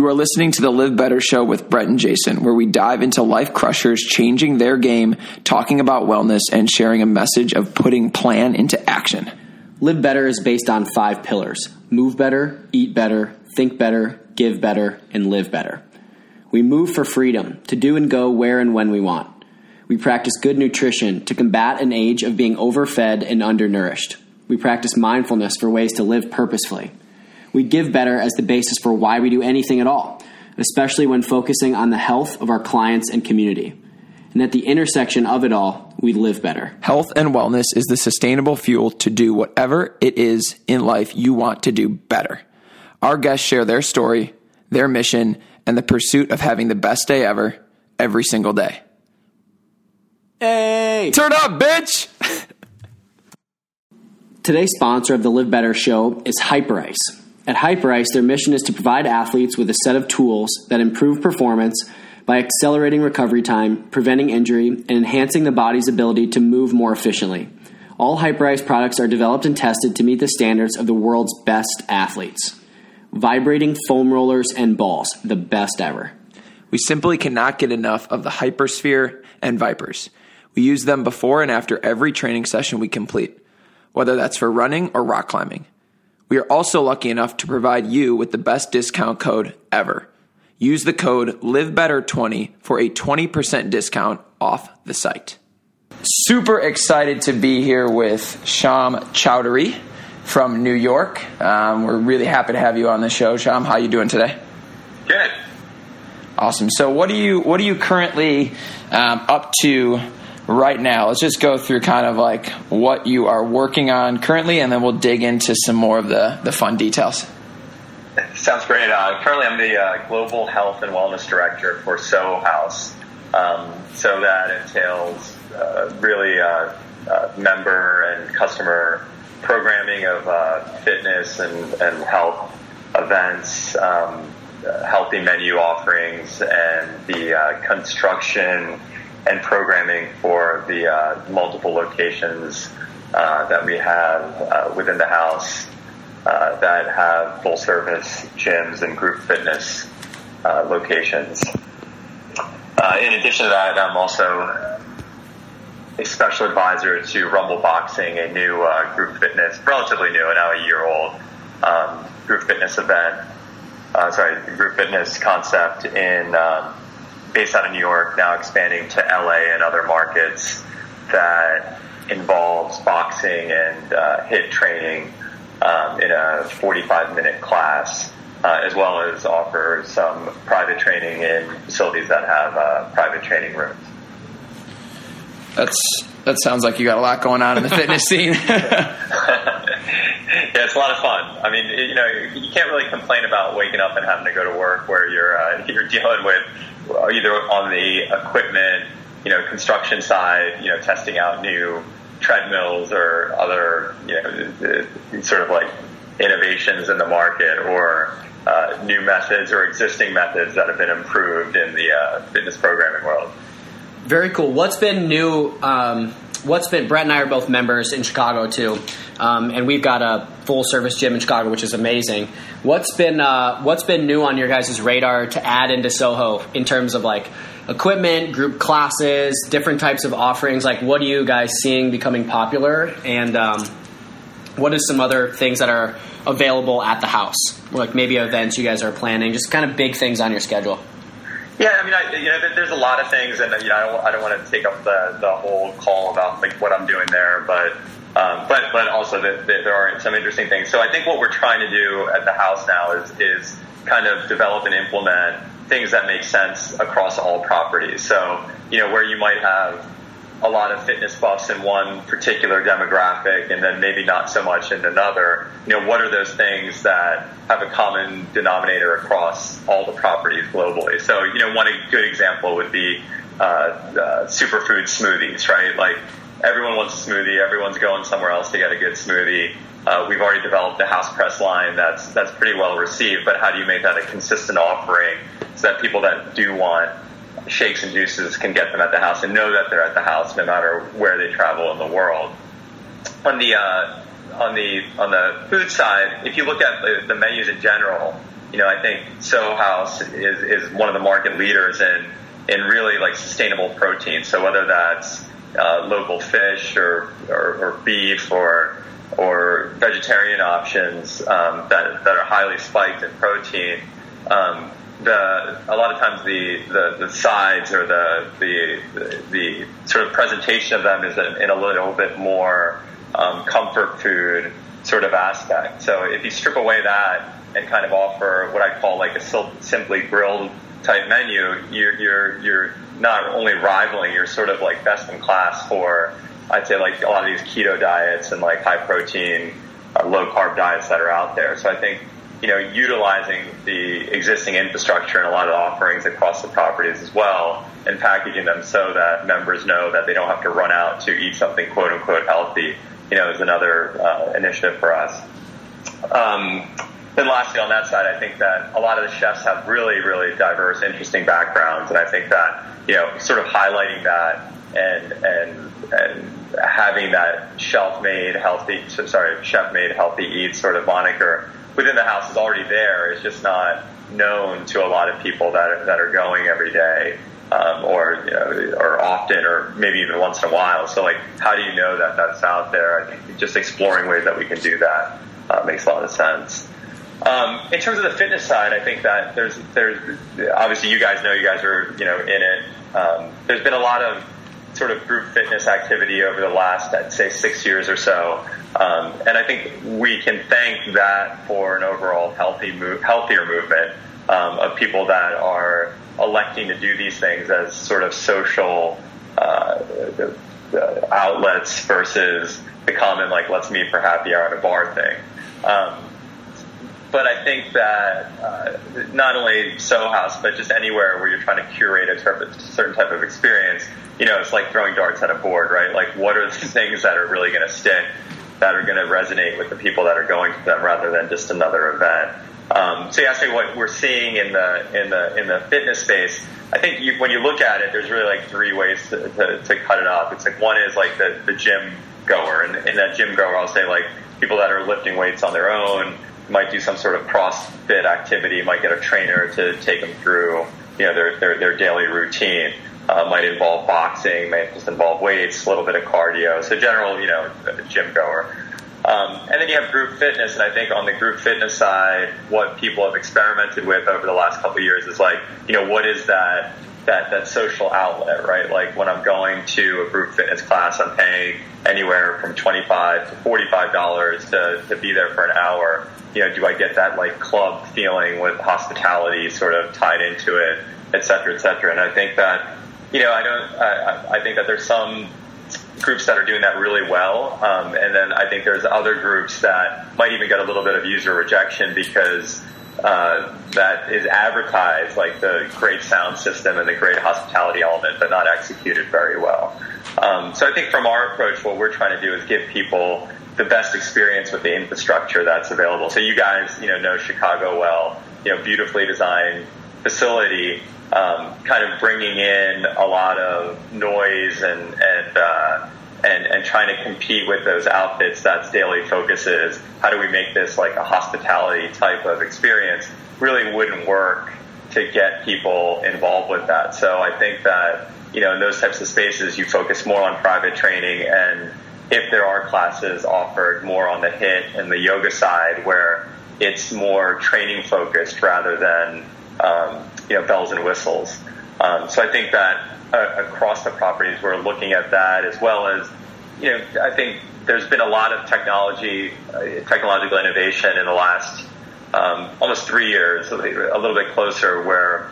You are listening to the Live Better Show with Brett and Jason, where we dive into life crushers changing their game, talking about wellness, and sharing a message of putting plan into action. Live Better is based on five pillars move better, eat better, think better, give better, and live better. We move for freedom to do and go where and when we want. We practice good nutrition to combat an age of being overfed and undernourished. We practice mindfulness for ways to live purposefully. We give better as the basis for why we do anything at all, especially when focusing on the health of our clients and community. And at the intersection of it all, we live better. Health and wellness is the sustainable fuel to do whatever it is in life you want to do better. Our guests share their story, their mission, and the pursuit of having the best day ever every single day. Hey! Turn up, bitch! Today's sponsor of the Live Better show is Hyperice. At Hyperice, their mission is to provide athletes with a set of tools that improve performance by accelerating recovery time, preventing injury, and enhancing the body's ability to move more efficiently. All Hyperice products are developed and tested to meet the standards of the world's best athletes. Vibrating foam rollers and balls, the best ever. We simply cannot get enough of the Hypersphere and Vypers. We use them before and after every training session we complete, whether that's for running or rock climbing. We are also lucky enough to provide you with the best discount code ever. Use the code LIVEBETTER20 for a 20% discount off the site. Super excited to be here with Shom Chowdhury from New York. Um, we're really happy to have you on the show, Shom. How are you doing today? Good. Awesome. So, what are you what are you currently um, up to right now? Let's just go through kind of like what you are working on currently, and then we'll dig into some more of the the fun details. Sounds great. Uh, currently, I'm the uh, global health and wellness director for Soho House. Um, so that entails uh, really uh, uh, member and customer programming of uh, fitness and, and health events. Um, healthy menu offerings and the construction and programming for the uh, multiple locations uh, that we have uh, within the house uh, that have full service gyms and group fitness uh, locations. in addition to that, I'm also a special advisor to Rumble Boxing, a new group fitness, relatively new, now a year old um, group fitness event uh, sorry, group fitness concept in um, based out of New York, now expanding to LA and other markets that involves boxing and uh, training um, in a 45 minute class, uh, as well as offer some private training in facilities that have uh, private training rooms. That's that sounds like you got a lot going on in the fitness scene. yeah, it's a lot of fun. I mean, you know, you can't really complain about waking up and having to go to work where you're uh, you're dealing with either on the equipment, you know, construction side, you know, testing out new treadmills or other, you know, sort of like innovations in the market or uh, new methods or existing methods that have been improved in the uh, fitness programming world. Very cool. What's been new? Um, what's been Brett and I are both members in Chicago too, um, and we've got a full service gym in Chicago, which is amazing. What's been uh, what's been new on your guys' radar to add into Soho in terms of like equipment, group classes, different types of offerings? Like, what are you guys seeing becoming popular, and um, are some other things that are available at the house? Like maybe events you guys are planning, just kind of big things on your schedule. Yeah, I mean, I, you know, there's a lot of things, and you know, I don't, I don't want to take up the, the whole call about like what I'm doing there, but um, but but also that, that there are some interesting things. So I think what we're trying to do at the house now is is kind of develop and implement things that make sense across all properties. So you know, where you might have a lot of fitness buffs in one particular demographic and then maybe not so much in another, you know, what are those things that have a common denominator across all the properties globally? So, you know, one good example would be uh, uh, superfood smoothies, right? Like everyone wants a smoothie, everyone's going somewhere else to get a good smoothie. Uh, we've already developed a house press line that's that's pretty well received, but how do you make that a consistent offering so that people that do want shakes and juices can get them at the house and know that they're at the house no matter where they travel in the world. On the uh, on the on the food side, if you look at the, the menus in general, you know, I think Soho House is, is one of the market leaders in, in really like sustainable protein. So whether that's uh, local fish or, or, or, beef or, or vegetarian options um, that, that are highly spiked in protein, um, the, a lot of times the, the, the sides or the, the, the, sort of presentation of them is in, in a little bit more um, comfort food sort of aspect. So if you strip away that and kind of offer what I call like a simply grilled type menu, you're, you're, you're not only rivaling, you're sort of like best in class for, I'd say like a lot of these keto diets and like high protein, uh, low carb diets that are out there. So I think, you know, utilizing the existing infrastructure and a lot of offerings across the properties as well and packaging them so that members know that they don't have to run out to eat something quote unquote healthy, you know, is another uh, initiative for us. Um, then lastly, on that side, I think that a lot of the chefs have really, really diverse, interesting backgrounds, and I think that you know, sort of highlighting that and and and having that shelf-made healthy, sorry, chef-made healthy eats sort of moniker within the house is already there. It's just not known to a lot of people that are, that are going every day. Um, or you know, or often, or maybe even once in a while. So, like, how do you know that that's out there? I think just exploring ways that we can do that uh, makes a lot of sense. Um, in terms of the fitness side, I think that there's there's obviously you guys know you guys are you know in it. Um, there's been a lot of sort of group fitness activity over the last I'd say six years or so, um, and I think we can thank that for an overall healthy move, healthier movement um, of people that are electing to do these things as sort of social uh, outlets versus the common like let's meet for happy hour at a bar thing. Um, but I think that uh, not only Soho House, but just anywhere where you're trying to curate a certain type of experience, you know, it's like throwing darts at a board, right? Like, what are the things that are really going to stick, that are going to resonate with the people that are going to them, rather than just another event? Um, so you asked me what we're seeing in the in the in the fitness space. I think you, when you look at it, there's really like three ways to, to, to cut it up. It's like one is like the, the gym goer, and in that gym goer, I'll say like people that are lifting weights on their own might do some sort of CrossFit activity, might get a trainer to take them through, you know, their, their, their daily routine. Uh, might involve boxing, might just involve weights, a little bit of cardio. So general, you know, gym goer. Um, and then you have group fitness, and I think on the group fitness side, what people have experimented with over the last couple of years is like, you know, what is that that that social outlet, right? Like when I'm going to a group fitness class, I'm paying anywhere from twenty five to forty five dollars to to be there for an hour you know, do I get that like club feeling with hospitality sort of tied into it, et cetera, et cetera. And I think that, you know, I don't, I, I think that there's some groups that are doing that really well. Um, and then I think there's other groups that might even get a little bit of user rejection because uh, that is advertised like the great sound system and the great hospitality element, but not executed very well. Um, so I think from our approach, what we're trying to do is give people the best experience with the infrastructure that's available. So you guys, you know, know Chicago well. You know, beautifully designed facility, um, kind of bringing in a lot of noise and and uh, and and trying to compete with those outfits. That's daily focus is how do we make this like a hospitality type of experience? Really wouldn't work to get people involved with that. So I think that you know in those types of spaces you focus more on private training and if there are classes offered more on the hit and the yoga side where it's more training focused rather than um, you know bells and whistles. Um, so I think that uh, across the properties we're looking at that as well as you know I think there's been a lot of technology uh, technological innovation in the last um, almost three years, a little bit closer where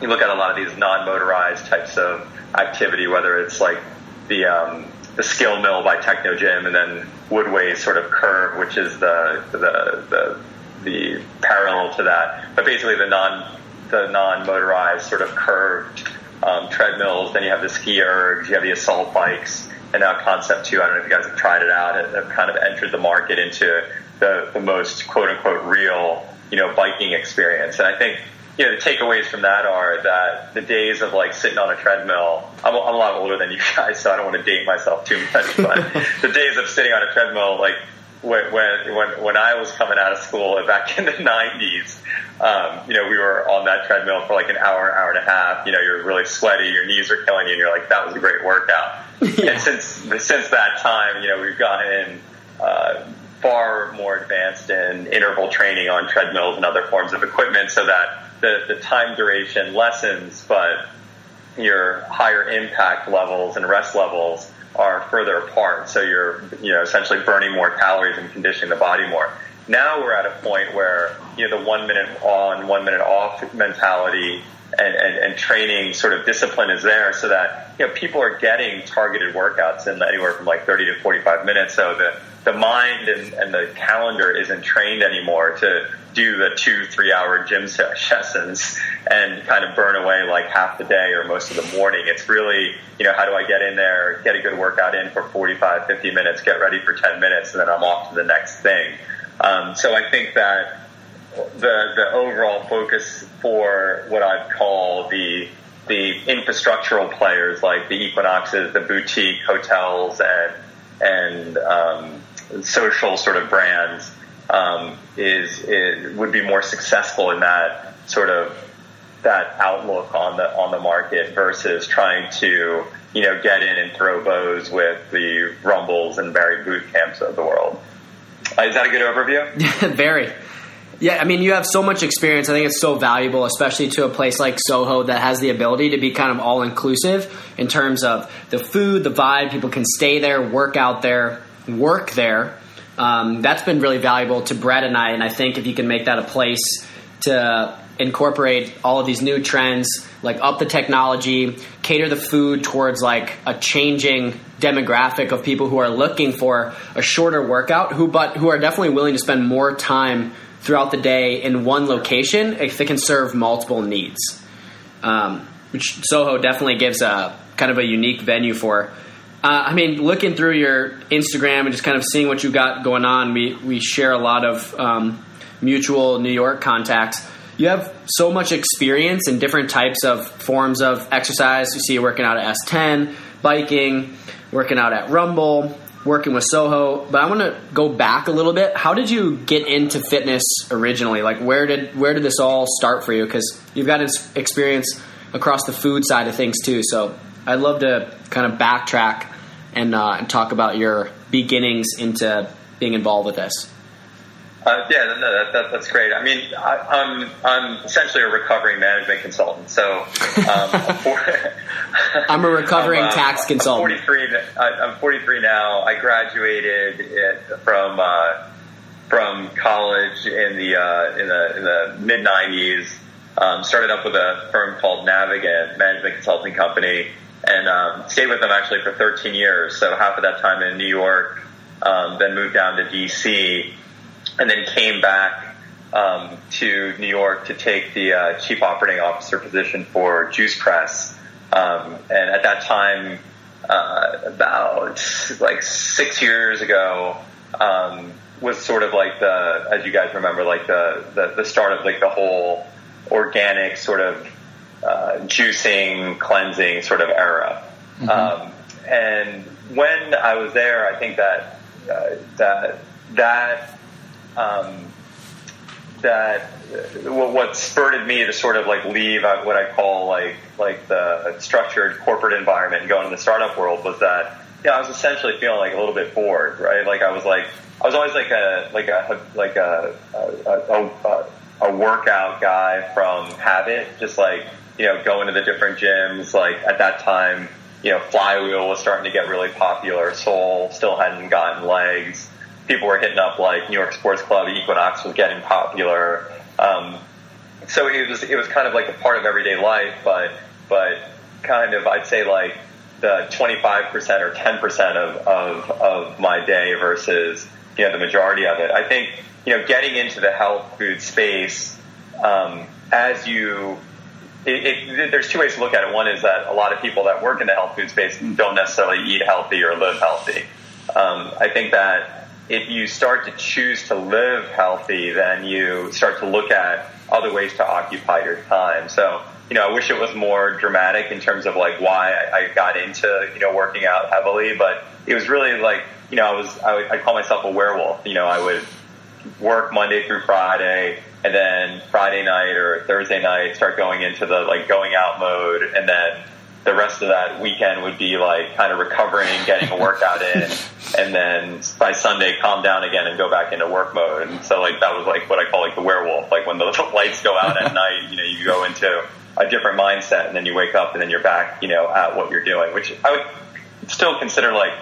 you look at a lot of these non-motorized types of activity, whether it's like the um, the Skillmill by Technogym, and then Woodway's sort of curve, which is the the the, the parallel to that. But basically, the non the non motorized sort of curved um, treadmills. Then you have the ski ergs, you have the assault bikes, and now Concept Two. I don't know if you guys have tried it out. Have kind of entered the market into the the most quote unquote real you know biking experience. And I think you know, the takeaways from that are that the days of like sitting on a treadmill, I'm, I'm a lot older than you guys, so I don't want to date myself too much, but the days of sitting on a treadmill, like, when, when, when I was coming out of school back in the 90s, um, you know, we were on that treadmill for like an hour, hour and a half. You know, you're really sweaty, your knees are killing you, and you're like, that was a great workout. yeah. And since since that time, you know, we've gotten uh, far more advanced in interval training on treadmills and other forms of equipment, so that the the time duration lessens, but your higher impact levels and rest levels are further apart. So you're, you know, essentially burning more calories and conditioning the body more. Now we're at a point where, you know, the one minute on, one minute off mentality and, and, and training sort of discipline is there so that, you know, people are getting targeted workouts in anywhere from like 30 to 45 minutes. So the, the mind and, and the calendar isn't trained anymore to do the two, three hour gym sessions and kind of burn away like half the day or most of the morning. It's really, you know, how do I get in there, get a good workout in for 45, 50 minutes, get ready for 10 minutes, and then I'm off to the next thing. Um, so I think that the, the overall focus for what I'd call the, the infrastructural players like the Equinoxes, the boutique hotels and, and, um, social sort of brands, um, is, is would be more successful in that sort of that outlook on the on the market versus trying to you know get in and throw bows with the rumbles and Barry boot camps of the world. Uh, is that a good overview? Very. Yeah, I mean, you have so much experience. I think it's so valuable, especially to a place like Soho that has the ability to be kind of all inclusive in terms of the food, the vibe. People can stay there, work out there, work there, um, that's been really valuable to Brett and I. And I think if you can make that a place to incorporate all of these new trends, like up the technology, cater the food towards like a changing demographic of people who are looking for a shorter workout, who but who are definitely willing to spend more time throughout the day in one location if they can serve multiple needs. Um, which Soho definitely gives a kind of a unique venue for. Uh, I mean, looking through your Instagram and just kind of seeing what you got going on, we we share a lot of um, mutual New York contacts. You have so much experience in different types of forms of exercise. You see, working out at S10, biking, working out at Rumble, working with Soho. But I want to go back a little bit. How did you get into fitness originally? Like, where did where did this all start for you? Because you've got experience across the food side of things too. So I'd love to kind of backtrack and, uh, and talk about your beginnings into being involved with this. Uh, yeah, no, that, that, that's great. I mean, I, am I'm, I'm essentially a recovering management consultant. So um, I'm a recovering I'm, uh, tax consultant. I'm 43. I'm 43 now. I graduated from uh, from college in the uh, in the in the mid 90s. Um, started up with a firm called Navigant Management Consulting Company and um, stayed with them actually for 13 years. So half of that time in New York, um, then moved down to DC, and then came back um, to New York to take the uh, chief operating officer position for Juice Press. Um, and at that time, uh, about like six years ago, um, was sort of like the, as you guys remember, like the, the, the start of like the whole organic sort of uh, juicing, cleansing sort of era. Mm-hmm. Um, and when I was there, I think that uh, that that um, that uh, what spurred me to sort of like leave what I call like like the structured corporate environment and go into the startup world was that yeah, I was essentially feeling like a little bit bored, right? Like I was like I was always like a like a like a a, a, a, a workout guy from habit, just like you know, going to the different gyms. Like at that time, you know, Flywheel was starting to get really popular. Soul still hadn't gotten legs. People were hitting up like New York Sports Club. Equinox was getting popular. Um, so it was it was kind of like a part of everyday life, but but kind of I'd say like the 25% or 10% of, of, of my day versus you know the majority of it. I think you know getting into the health food space um, as you it, it, there's two ways to look at it. One is that a lot of people that work in the health food space don't necessarily eat healthy or live healthy. Um, I think that if you start to choose to live healthy, then you start to look at other ways to occupy your time. So, you know, I wish it was more dramatic in terms of like why I, got into, you know, working out heavily, but it was really like you know, I was, I, would, I call myself a werewolf. You know, I would work Monday through Friday and then Friday night or Thursday night start going into the like going out mode and then the rest of that weekend would be like kind of recovering, getting a workout in, and then by Sunday calm down again and go back into work mode. And so like that was like what I call like the werewolf. Like when the lights go out at night, you know, you go into a different mindset and then you wake up and then you're back, you know, at what you're doing, which I would still consider like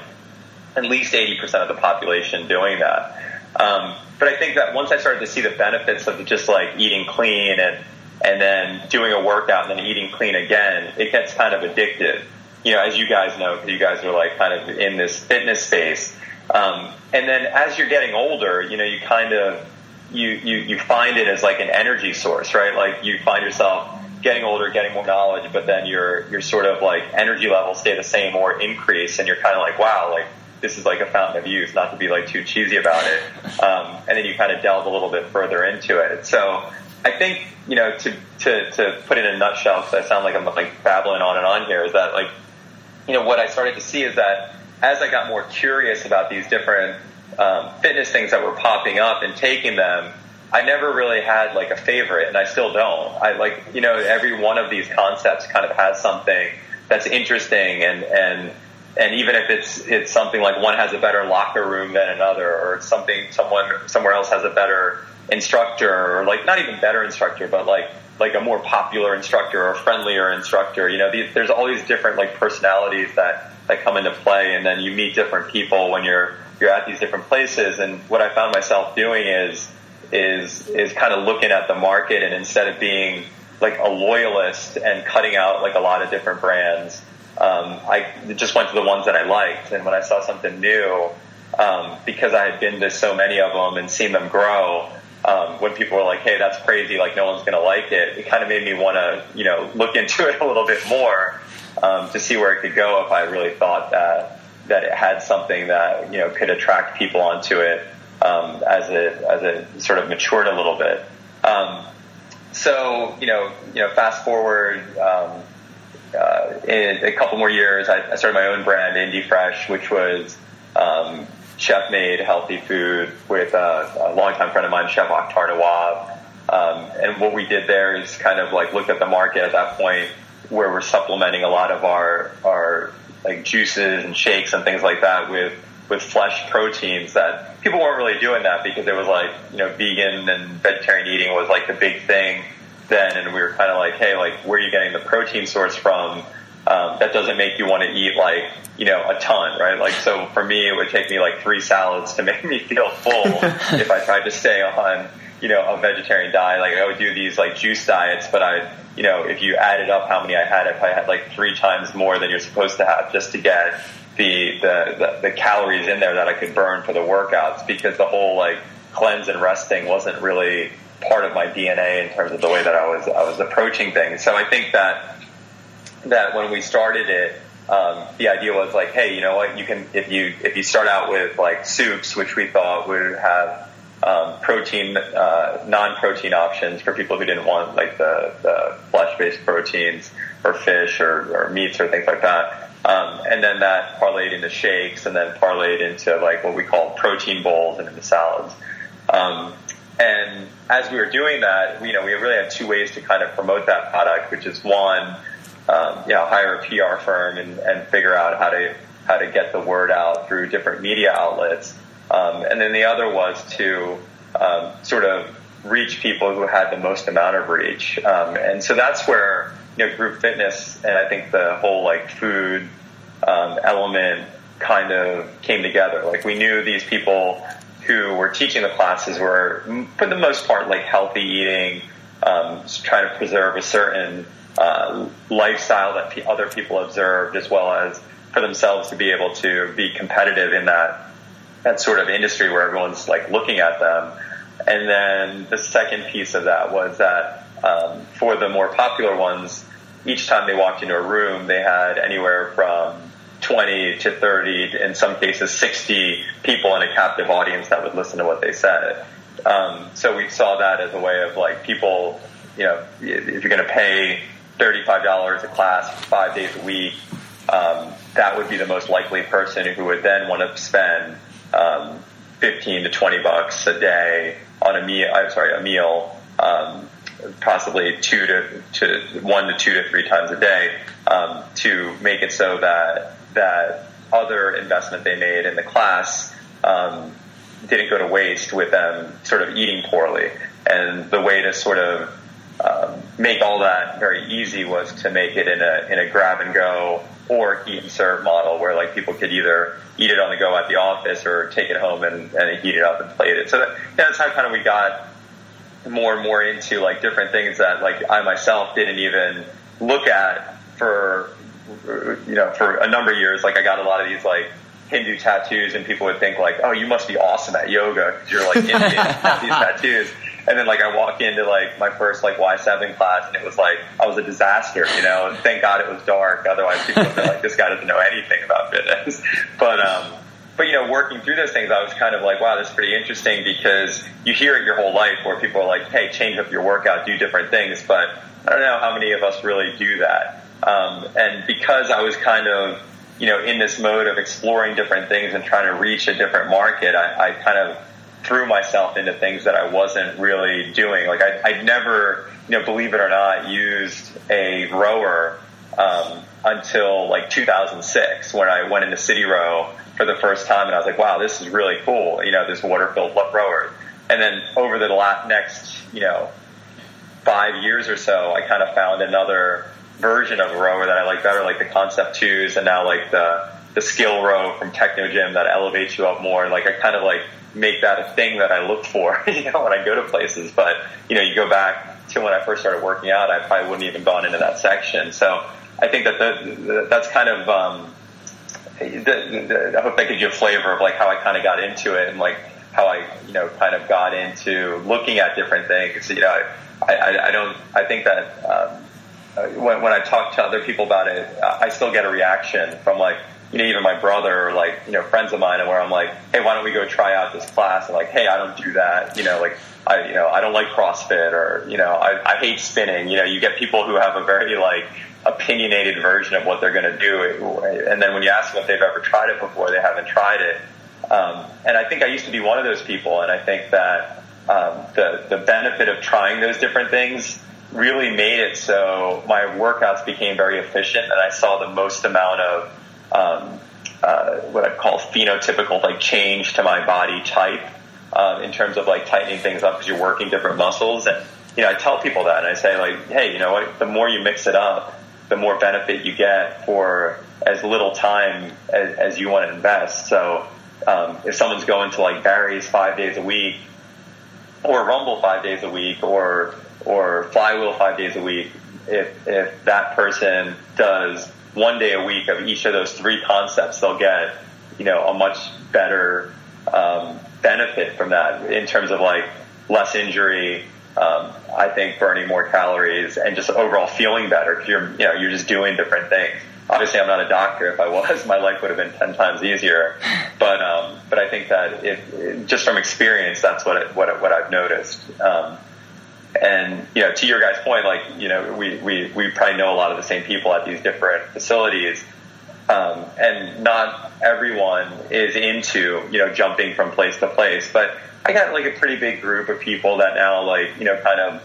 at least 80% of the population doing that. Um, but I think that once I started to see the benefits of just like eating clean and and then doing a workout and then eating clean again, it gets kind of addictive. You know, as you guys know, you guys are like kind of in this fitness space. Um, and then as you're getting older, you know, you kind of you, you you find it as like an energy source, right? Like you find yourself getting older, getting more knowledge, but then your your sort of like energy levels stay the same or increase, and you're kind of like, wow, like this is like a fountain of youth. Not to be like too cheesy about it, um, and then you kind of delve a little bit further into it. So I think you know to to to put it in a nutshell, because I sound like I'm like babbling on and on here, is that like you know what I started to see is that as I got more curious about these different um, fitness things that were popping up and taking them, I never really had like a favorite, and I still don't. I like you know every one of these concepts kind of has something that's interesting, and and and even if it's it's something like one has a better locker room than another, or it's something someone somewhere else has a better instructor, or like not even better instructor, but like like a more popular instructor or friendlier instructor. You know, these, there's all these different like personalities that that come into play, and then you meet different people when you're you're at these different places. And what I found myself doing is is is kind of looking at the market, and instead of being like a loyalist and cutting out like a lot of different brands, um, I just went to the ones that I liked. And when I saw something new, um, because I had been to so many of them and seen them grow, um, when people were like, "Hey, that's crazy! Like, no one's going to like it," it kind of made me want to, you know, look into it a little bit more um, to see where it could go if I really thought that that it had something that you know could attract people onto it um, as it as it sort of matured a little bit. Um, so you know, you know, fast forward. Um, uh, in a couple more years, I, I started my own brand, Indie Fresh, which was um, chef made healthy food with a, a longtime friend of mine, Chef Akhtar Nawab. Um, and what we did there is kind of like look at the market at that point where we're supplementing a lot of our, our like juices and shakes and things like that with, with flesh proteins that people weren't really doing that because it was like, you know, vegan and vegetarian eating was like the big thing then. And we were kind of like, hey, like, where are you getting the protein source from? Um, that doesn't make you want to eat like you know a ton, right? Like so for me, it would take me like three salads to make me feel full if I tried to stay on you know a vegetarian diet. Like I would do these like juice diets, but I you know if you added up how many I had, if I had like three times more than you're supposed to have just to get the the, the, the calories in there that I could burn for the workouts because the whole like cleanse and resting wasn't really part of my DNA in terms of the way that I was I was approaching things. So I think that that when we started it, um, the idea was like, hey, you know what? You can if you if you start out with like soups, which we thought would have um, protein, uh, non-protein options for people who didn't want like the, the flesh-based proteins or fish or, or meats or things like that. Um, and then that parlayed into shakes and then parlayed into like what we call protein bowls and into salads. Um, and as we were doing that, you know, we really had two ways to kind of promote that product, which is one, um, you know, hire a PR firm and, and figure out how to how to get the word out through different media outlets. Um, and then the other was to um, sort of reach people who had the most amount of reach. Um, and so that's where you know group fitness and I think the whole like food um, element kind of came together. Like we knew these people who were teaching the classes were, for the most part, like healthy eating, um, trying to preserve a certain uh, lifestyle that other people observed, as well as for themselves to be able to be competitive in that that sort of industry where everyone's like looking at them. And then the second piece of that was that um, for the more popular ones, each time they walked into a room, they had anywhere from 20 to 30, in some cases 60 people in a captive audience that would listen to what they said. Um, so we saw that as a way of like people, you know, if you're going to pay $35 a class five days a week, um, that would be the most likely person who would then want to spend um, 15 to 20 bucks a day on a meal. I'm sorry, a meal, um, possibly two to, to one to two to three times a day um, to make it so that that other investment they made in the class um, didn't go to waste with them sort of eating poorly. And the way to sort of um, make all that very easy was to make it in a in a grab and go or eat and serve model where like people could either eat it on the go at the office or take it home and, and heat it up and plate it. So that, that's how kind of we got more and more into like different things that like I myself didn't even look at for you know for a number of years. Like I got a lot of these like Hindu tattoos, and people would think like, oh, you must be awesome at yoga because you're like Indian have these tattoos. And then like I walk into like my first like Y7 class and it was like I was a disaster, you know. And Thank God it was dark. Otherwise people would be like, this guy doesn't know anything about fitness. But um, but you know, working through those things, I was kind of like, wow, that's pretty interesting because you hear it your whole life where people are like, hey, change up your workout, do different things. But I don't know how many of us really do that. Um, and because I was kind of you know in this mode of exploring different things and trying to reach a different market, I, I kind of threw myself into things that I wasn't really doing. Like I, I'd never, you know, believe it or not, used a rower um, until like 2006 when I went into City Row for the first time, and I was like, wow, this is really cool. You know, this water-filled rower. And then over the last next, you know, five years or so, I kind of found another version of a rower that I like better, like the Concept Twos, and now like the the Skillrow from Technogym that elevates you up more. Like I kind of like make that a thing that I look for, you know, when I go to places. But, you know, you go back to when I first started working out, I probably wouldn't even gone into that section. So I think that the, the, that's kind of, um, the, I hope that gives you a flavor of like how I kind of got into it and like how I, you know, kind of got into looking at different things. You know, I, I, I don't, I think that, um, when, when I talk to other people about it, I still get a reaction from like, you know, even my brother or like, you know, friends of mine and where I'm like, hey, why don't we go try out this class? And like, hey, I don't do that. You know, like, I, you know, I don't like CrossFit or, you know, I, I hate spinning. You know, you get people who have a very like opinionated version of what they're going to do. And then when you ask them if they've ever tried it before, they haven't tried it. Um, and I think I used to be one of those people. And I think that, um, the, the benefit of trying those different things really made it so my workouts became very efficient and I saw the most amount of um, uh, what I call phenotypical like change to my body type um, in terms of like tightening things up because you're working different muscles. And you know, I tell people that, and I say like, hey, you know what? The more you mix it up, the more benefit you get for as little time as, as you want to invest. So um, if someone's going to like Barry's five days a week, or Rumble five days a week, or or Flywheel five days a week, if if that person does one day a week of each of those three concepts, they'll get, you know, a much better um, benefit from that in terms of like less injury. Um, I think burning more calories and just overall feeling better because you're, you know, you're just doing different things. Obviously, I'm not a doctor. If I was, my life would have been ten times easier. But, um, but I think that it, just from experience, that's what it, what it, what I've noticed. Um, and you know, to your guys' point, like you know, we we we probably know a lot of the same people at these different facilities, um, and not everyone is into you know jumping from place to place. But I got like a pretty big group of people that now like you know kind of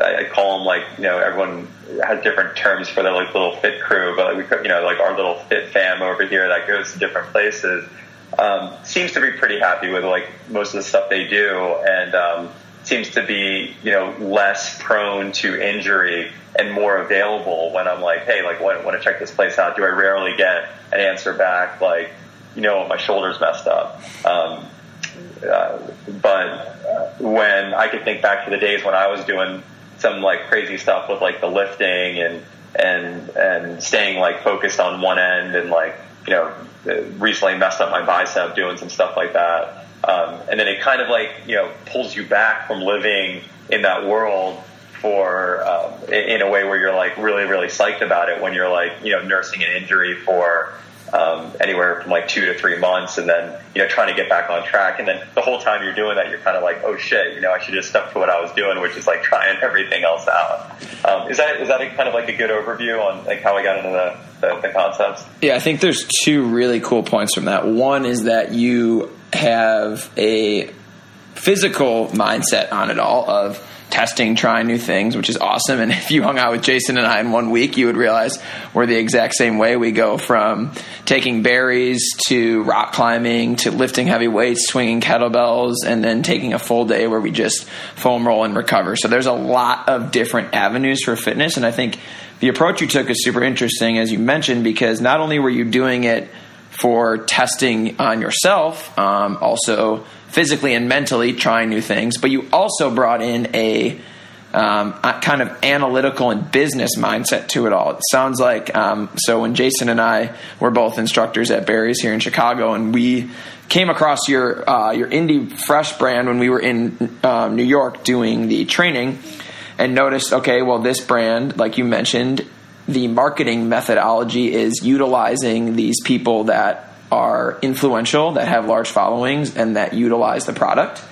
I, call them like you know everyone has different terms for their like little fit crew, but like we you know like our little fit fam over here that goes to different places um, seems to be pretty happy with like most of the stuff they do and. Um, seems to be, you know, less prone to injury and more available when I'm like, hey, like, want, want to check this place out? Do I rarely get an answer back like, you know, my shoulder's messed up? Um, uh, but when I could think back to the days when I was doing some like crazy stuff with like the lifting and and and staying like focused on one end and like you know recently messed up my bicep doing some stuff like that um, and then it kind of like, you know, pulls you back from living in that world for, um, in a way where you're like really, really psyched about it when you're like, you know, nursing an injury for, um, anywhere from like two to three months and then, you know, trying to get back on track. And then the whole time you're doing that, you're kind of like, oh shit, you know, I should just stuck to what I was doing, which is like trying everything else out. Um, is that, is that a kind of like a good overview on like how I got into the, the, concepts. Yeah, I think there's two really cool points from that. One is that you have a physical mindset on it all of testing, trying new things, which is awesome. And if you hung out with Jason and I in one week, you would realize we're the exact same way. We go from taking Barry's to rock climbing to lifting heavy weights, swinging kettlebells, and then taking a full day where we just foam roll and recover. So there's a lot of different avenues for fitness. And I think the approach you took is super interesting, as you mentioned, because not only were you doing it for testing on yourself, um, also physically and mentally trying new things, but you also brought in a um, kind of analytical and business mindset to it all. It sounds like um, so when Jason and I were both instructors at Barry's here in Chicago, and we came across your uh, your Indie Fresh brand when we were in uh, New York doing the training, and noticed okay, well this brand, like you mentioned, the marketing methodology is utilizing these people that are influential, that have large followings, and that utilize the product.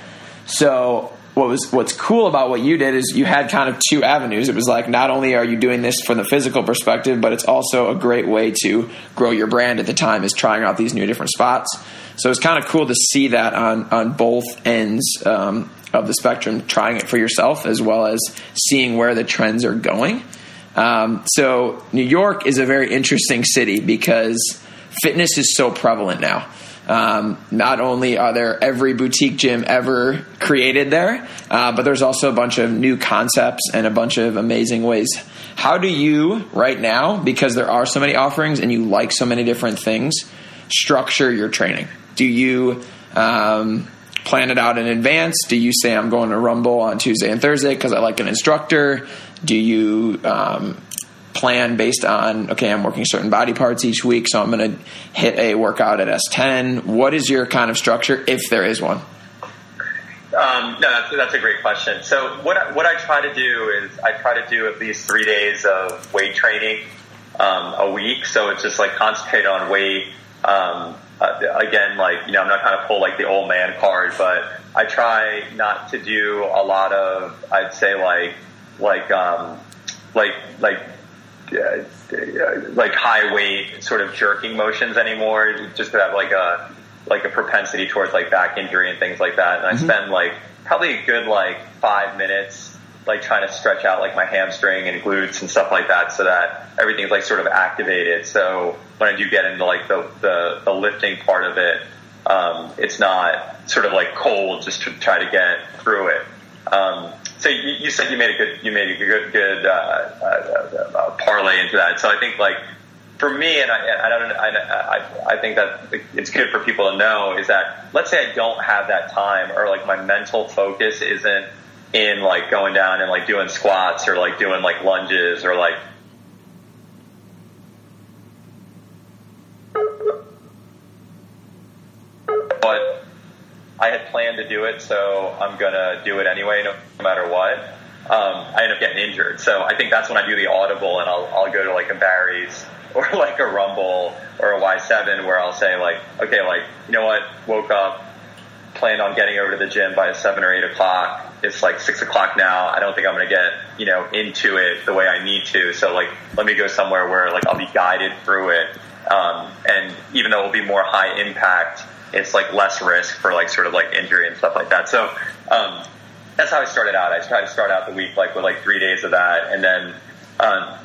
So what was what's cool about what you did is you had kind of two avenues. It was like not only are you doing this from the physical perspective, but it's also a great way to grow your brand at the time is trying out these new different spots. So it's kind of cool to see that on on both ends um, of the spectrum, trying it for yourself as well as seeing where the trends are going. Um, so New York is a very interesting city because fitness is so prevalent now. Um, not only are there every boutique gym ever created there, uh, but there's also a bunch of new concepts and a bunch of amazing ways. How do you, right now, because there are so many offerings and you like so many different things, structure your training? Do you um, plan it out in advance? Do you say, I'm going to Rumble on Tuesday and Thursday because I like an instructor? Do you um, plan based on okay i'm working certain body parts each week so i'm going to hit a workout at s10 what is your kind of structure if there is one um, no, that's, that's a great question. So what I, what I try to do is I try to do at least three days of weight training um, a week. So it's just like concentrate on weight. Um, uh, again, like you know, I'm not trying to pull like the old man card, but I try not to do a lot of I'd say like like um, like like uh, like high weight sort of jerking motions anymore. Just to have like a like a propensity towards like back injury and things like that. And I mm-hmm. spend like probably a good like five minutes like trying to stretch out like my hamstring and glutes and stuff like that so that everything's like sort of activated. So when I do get into like the, the, the lifting part of it, um, it's not sort of like cold just to try to get through it. Um, so you, you, said you made a good you made a good good uh, uh, uh, parlay into that. So I think like for me, and I, I don't I, I, I think that it's good for people to know is that let's say I don't have that time or like my mental focus isn't in like going down and like doing squats or like doing like lunges or like but I had planned to do it, so I'm gonna do it anyway, no, matter what. Um, I end up getting injured, so I think that's when I do the audible, and I'll I'll go to like a Barry's or like a Rumble or a Y7 where I'll say like, okay, like you know what, woke up, planned on getting over to the gym by seven or eight o'clock. It's like six o'clock now. I don't think I'm gonna get you know into it the way I need to. So like, let me go somewhere where like I'll be guided through it. Um, and even though it'll be more high impact, it's like less risk for like sort of like injury and stuff like that. So um, that's how I started out. I tried to start out the week like with like three days of that, and then um,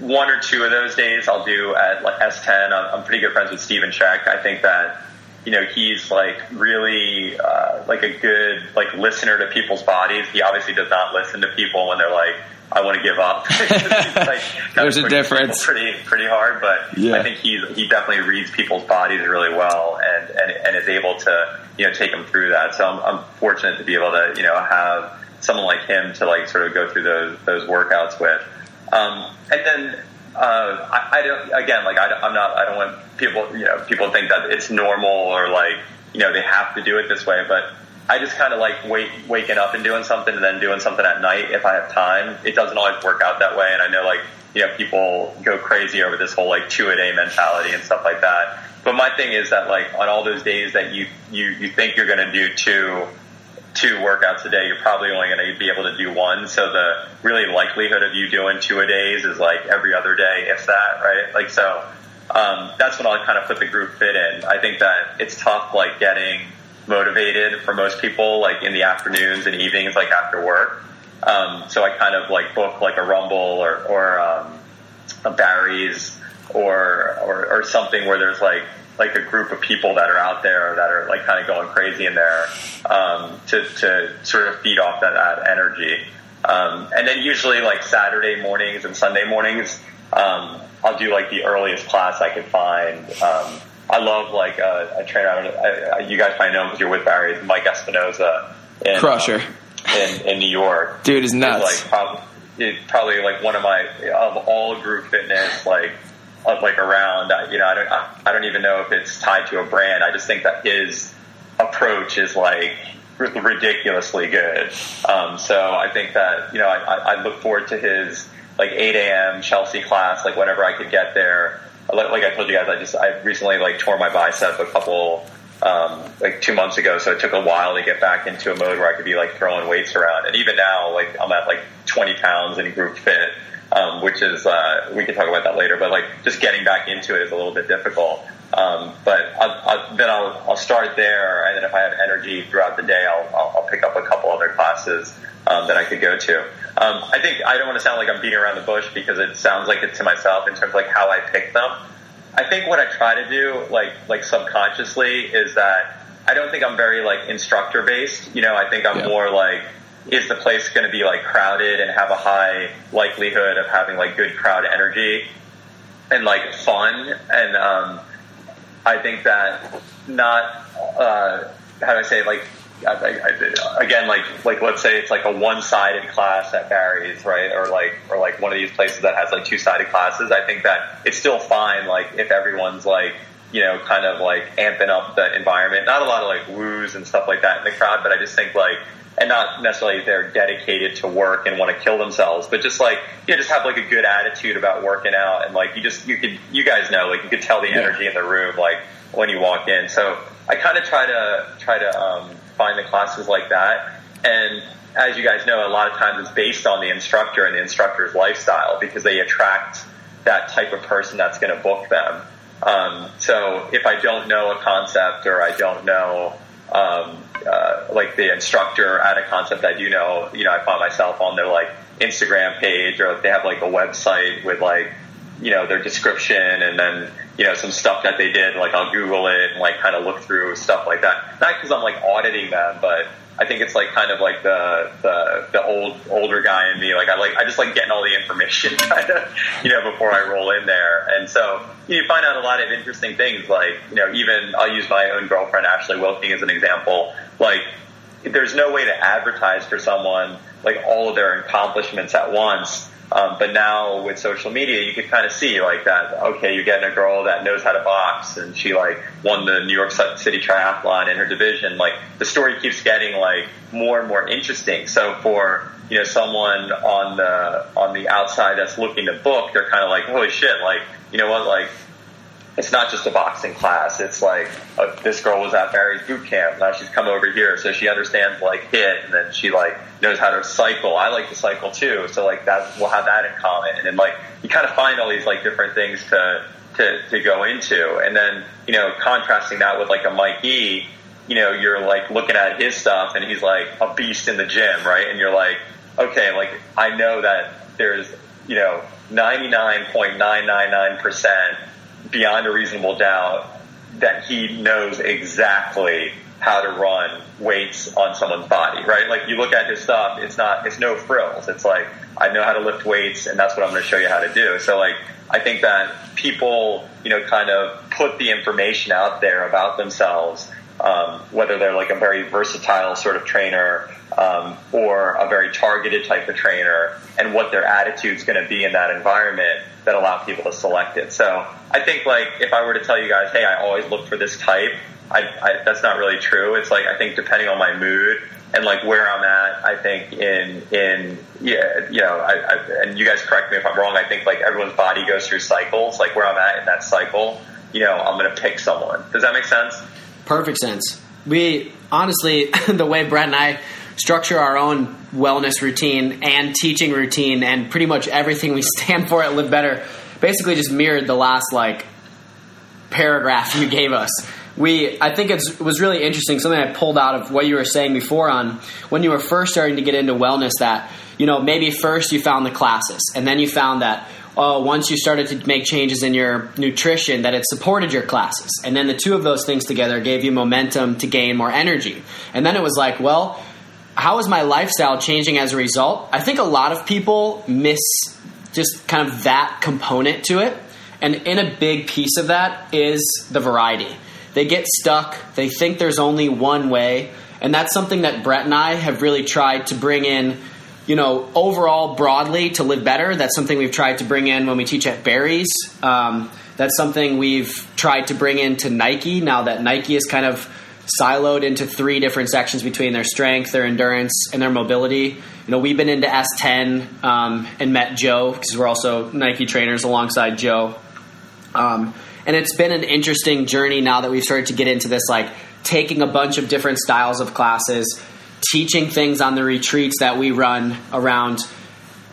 one or two of those days I'll do at like S10. I'm, I'm pretty good friends with Steven Cheuk. I think that you know he's like really uh, like a good like listener to people's bodies. He obviously does not listen to people when they're like I want to give up. like, There's a difference. Pretty pretty hard, but yeah. I think he he definitely reads people's bodies really well and, and and is able to you know take them through that. So I'm, I'm fortunate to be able to you know have someone like him to like sort of go through those those workouts with. Um, and then uh, I, I, don't again like I, am not I don't want people you know people think that it's normal or like you know they have to do it this way, but I just kind of like wait, waking up and doing something and then doing something at night if I have time. It doesn't always work out that way. And I know like, you know, people go crazy over this whole like two a day mentality and stuff like that. But my thing is that like on all those days that you, you, you think you're going to do two, two workouts a day, you're probably only going to be able to do one. So the really likelihood of you doing two a days is like every other day, if that, right? Like so, um, that's when I'll kind of put the group fit in. I think that it's tough, like getting motivated for most people, like in the afternoons and evenings, like after work. Um, so I kind of like book like a Rumble or or um, a Barry's or, or or something where there's like like a group of people that are out there that are like kind of going crazy in there um, to to sort of feed off that, that energy. Um, and then usually like Saturday mornings and Sunday mornings, um, I'll do like the earliest class I can find. Um, I love like a, a trainer. I, I, you guys probably know him because you're with Barry, Mike Espinoza. In, Crusher. Um, in, in New York. Dude is nuts. like probably, probably like one of my, of all group fitness, like, of like around, you know, I don't, I don't even know if it's tied to a brand. I just think that his approach is like ridiculously good. Um, so I think that, you know, I, I look forward to his like 8 a.m. Chelsea class, like whenever I could get there like I told you guys, I just I recently like tore my bicep a couple um, like two months ago, so it took a while to get back into a mode where I could be like throwing weights around. And even now, like I'm at like 20 pounds in group fit, um, which is uh, we can talk about that later. But like just getting back into it is a little bit difficult. Um, but I'll, I'll, then I'll, I'll start there, and then if I have energy throughout the day, I'll, I'll, I'll pick up a couple other classes um, that I could go to. Um, I think I don't want to sound like I'm beating around the bush because it sounds like it to myself in terms of like how I pick them. I think what I try to do, like like subconsciously, is that I don't think I'm very like instructor based. You know, I think I'm yeah. more like is the place going to be like crowded and have a high likelihood of having like good crowd energy and like fun and um, I think that not uh, how do I say like I, I, again, like like let's say it's like a one-sided class at Barry's, right? Or like or like one of these places that has like two-sided classes. I think that it's still fine, like if everyone's like you know kind of like amping up the environment. Not a lot of like woos and stuff like that in the crowd, but I just think like and not necessarily they're dedicated to work and want to kill themselves, but just like you know, just have like a good attitude about working out and like you just you could you guys know like you could tell the energy in the room like when you walk in. So I kind of try to try to um, find the classes like that. And as you guys know, a lot of times it's based on the instructor and the instructor's lifestyle because they attract that type of person that's going to book them. Um, so if I don't know a concept or I don't know, um, uh, like the instructor at a concept I do know, you know, I find myself on their like Instagram page or they have like a website with like, you know, their description and then you know, some stuff that they did, like I'll Google it and like kind of look through stuff like that. Not because I'm like auditing them, but I think it's like kind of like the, the, the old, older guy in me. Like I like, I just like getting all the information kind of, you know, before I roll in there. And so you find out a lot of interesting things. Like, you know, even I'll use my own girlfriend, Ashley Wilking as an example. Like there's no way to advertise for someone like all of their accomplishments at once um, but now with social media, you can kind of see like that. Okay, you're getting a girl that knows how to box, and she like won the New York City Triathlon in her division. Like the story keeps getting like more and more interesting. So for you know someone on the on the outside that's looking to book, they're kind of like, holy shit! Like you know what? Like it's not just a boxing class. It's like uh, this girl was at Barry's boot camp. Now she's come over here, so she understands like hit, and then she like knows how to cycle. I like to cycle too, so like that we'll have that in common. And then like you kind of find all these like different things to to to go into, and then you know contrasting that with like a Mike E. You know, you're like looking at his stuff, and he's like a beast in the gym, right? And you're like, okay, like I know that there's you know 99.999 percent beyond a reasonable doubt that he knows exactly how to run weights on someone's body, right? Like you look at his stuff, it's not, it's no frills. It's like, I know how to lift weights and that's what I'm going to show you how to do. So like, I think that people, you know, kind of put the information out there about themselves, um, whether they're like a very versatile sort of trainer, um, or a very targeted type of trainer and what their attitude is going to be in that environment that allow people to select it. So I think like if I were to tell you guys, hey, I always look for this type, I, I, that's not really true. It's like I think depending on my mood and like where I'm at, I think in in yeah, you know, I, I, and you guys correct me if I'm wrong. I think like everyone's body goes through cycles. Like where I'm at in that cycle, you know, I'm to pick someone. Does that make sense? Perfect sense. we honestly, the way Brett and I structure our own wellness routine and teaching routine and pretty much everything we stand for at Live Better basically just mirrored the last like paragraph you gave us. We, I think it was really interesting. Something I pulled out of what you were saying before on when you were first starting to get into wellness. That you know maybe first you found the classes, and then you found that oh, once you started to make changes in your nutrition, that it supported your classes. And then the two of those things together gave you momentum to gain more energy. And then it was like, well, how is my lifestyle changing as a result? I think a lot of people miss just kind of that component to it. And in a big piece of that is the variety. They get stuck, they think there's only one way. And that's something that Brett and I have really tried to bring in you know, overall broadly to live better. That's something we've tried to bring in when we teach at Barry's. Um, that's something we've tried to bring into Nike now that Nike is kind of siloed into three different sections between their strength, their endurance, and their mobility. You know, we've been into S10 um, and met Joe because we're also Nike trainers alongside Joe. Um, and it's been an interesting journey now that we've started to get into this, like taking a bunch of different styles of classes teaching things on the retreats that we run around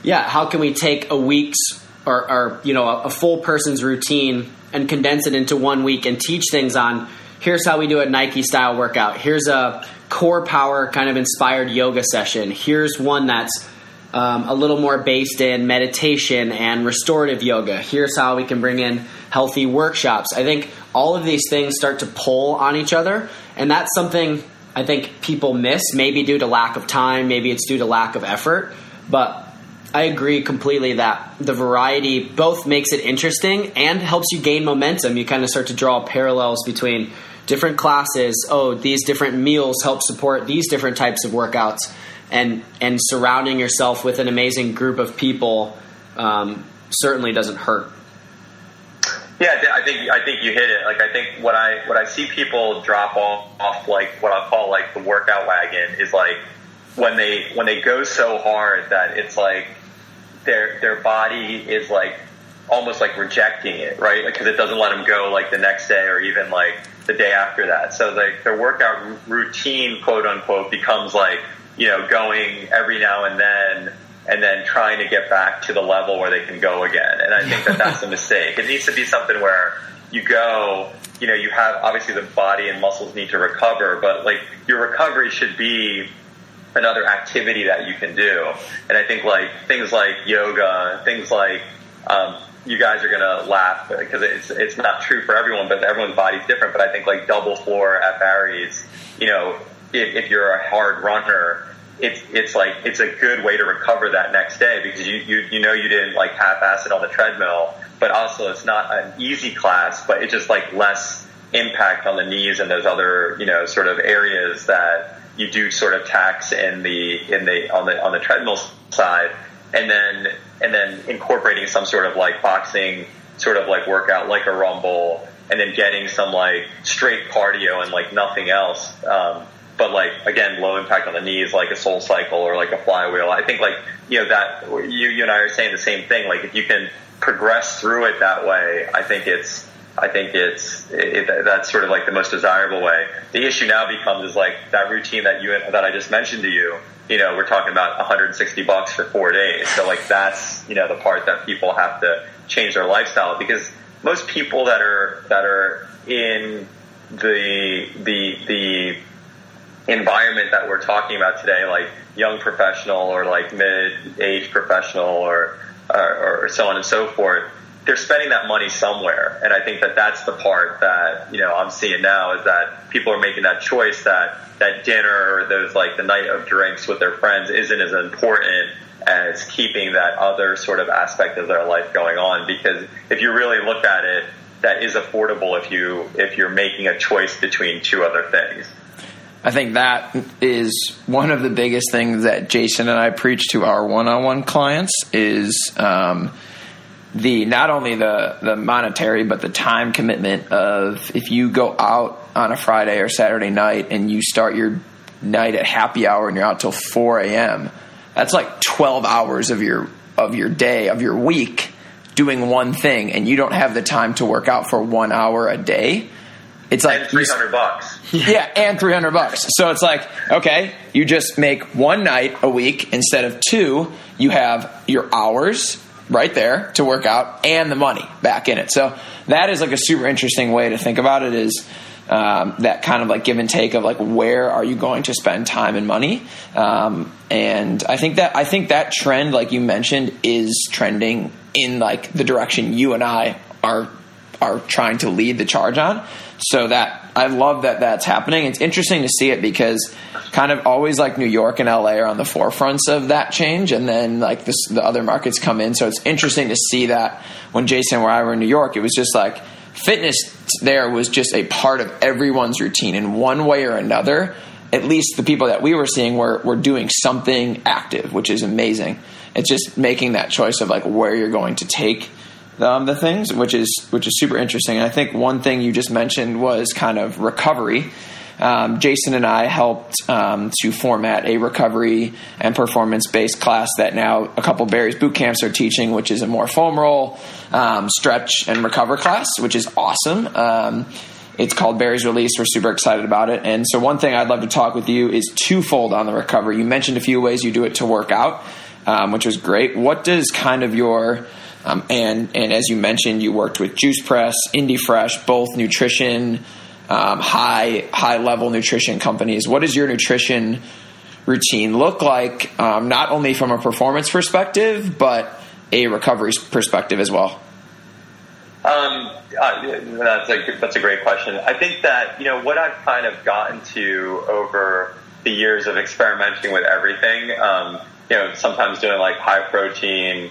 yeah how can we take a week's or, or you know a, a full person's routine and condense it into one week and teach things on here's how we do a nike style workout here's a core power kind of inspired yoga session here's one that's um, a little more based in meditation and restorative yoga here's how we can bring in healthy workshops i think all of these things start to pull on each other and that's something I think people miss, maybe due to lack of time, maybe it's due to lack of effort. But I agree completely that the variety both makes it interesting and helps you gain momentum. You kind of start to draw parallels between different classes. Oh, these different meals help support these different types of workouts, and and surrounding yourself with an amazing group of people um, certainly doesn't hurt. Yeah, I think I think you hit it. Like I think what I what I see people drop off, off like what I call like the workout wagon is like when they when they go so hard that it's like their their body is like almost like rejecting it, right? Because like, it doesn't let them go like the next day or even like the day after that. So like their workout routine, quote unquote, becomes like you know going every now and then and then trying to get back to the level where they can go again. And I think that that's a mistake. It needs to be something where you go, you know, you have obviously the body and muscles need to recover, but like your recovery should be another activity that you can do. And I think like things like yoga, things like, um, you guys are gonna laugh because it's it's not true for everyone, but everyone's body's different. But I think like double floor at Barry's, you know, if, if you're a hard runner, it's it's like it's a good way to recover that next day because you you, you know you didn't like half-ass it on the treadmill, but also it's not an easy class, but it's just like less impact on the knees and those other you know sort of areas that you do sort of tax in the in the on the on the treadmill side, and then and then incorporating some sort of like boxing sort of like workout like a rumble, and then getting some like straight cardio and like nothing else. Um, but like again, low impact on the knees, like a soul cycle or like a flywheel. I think like you know that you you and I are saying the same thing. Like if you can progress through it that way, I think it's I think it's it, that's sort of like the most desirable way. The issue now becomes is like that routine that you that I just mentioned to you. You know, we're talking about 160 bucks for four days. So like that's you know the part that people have to change their lifestyle because most people that are that are in the the the environment that we're talking about today, like young professional or like mid-age professional or, or, or so on and so forth, they're spending that money somewhere. And I think that that's the part that, you know, I'm seeing now is that people are making that choice that that dinner or those like the night of drinks with their friends isn't as important as keeping that other sort of aspect of their life going on. Because if you really look at it, that is affordable if you if you're making a choice between two other things. I think that is one of the biggest things that Jason and I preach to our one-on-one clients is um, the not only the the monetary but the time commitment of if you go out on a Friday or Saturday night and you start your night at happy hour and you're out till 4 a.m. That's like 12 hours of your of your day of your week doing one thing and you don't have the time to work out for one hour a day. It's like three hundred bucks yeah, and 300 bucks. So it's like, okay, you just make one night a week instead of two. You have your hours right there to work out and the money back in it. So that is like a super interesting way to think about it is um, that kind of like give and take of like where are you going to spend time and money um, and i think that i think that trend like you mentioned is trending in like the direction you and i are are trying to lead the charge on so that i love that that's happening it's interesting to see it because kind of always like new york and la are on the forefronts of that change and then like this, the other markets come in so it's interesting to see that when jason and i were in new york it was just like fitness there was just a part of everyone's routine in one way or another. At least the people that we were seeing were, were doing something active, which is amazing. It's just making that choice of like where you're going to take um, the things, which is which is super interesting. And I think one thing you just mentioned was kind of recovery um, Jason and I helped um, to format a recovery and performance based class that now a couple Barry's boot camps are teaching, which is a more foam roll, um, stretch, and recover class, which is awesome. Um, it's called Barry's Release. We're super excited about it. And so, one thing I'd love to talk with you is twofold on the recovery. You mentioned a few ways you do it to work out, um, which was great. What does kind of your um, and and as you mentioned, you worked with Juice Press, Indie Fresh, both nutrition um, high high level nutrition companies. What does your nutrition routine look like? Um, not only from a performance perspective, but a recovery perspective as well. Um, uh, that's a that's a great question. I think that you know what I've kind of gotten to over the years of experimenting with everything. Um, you know, sometimes doing like high protein,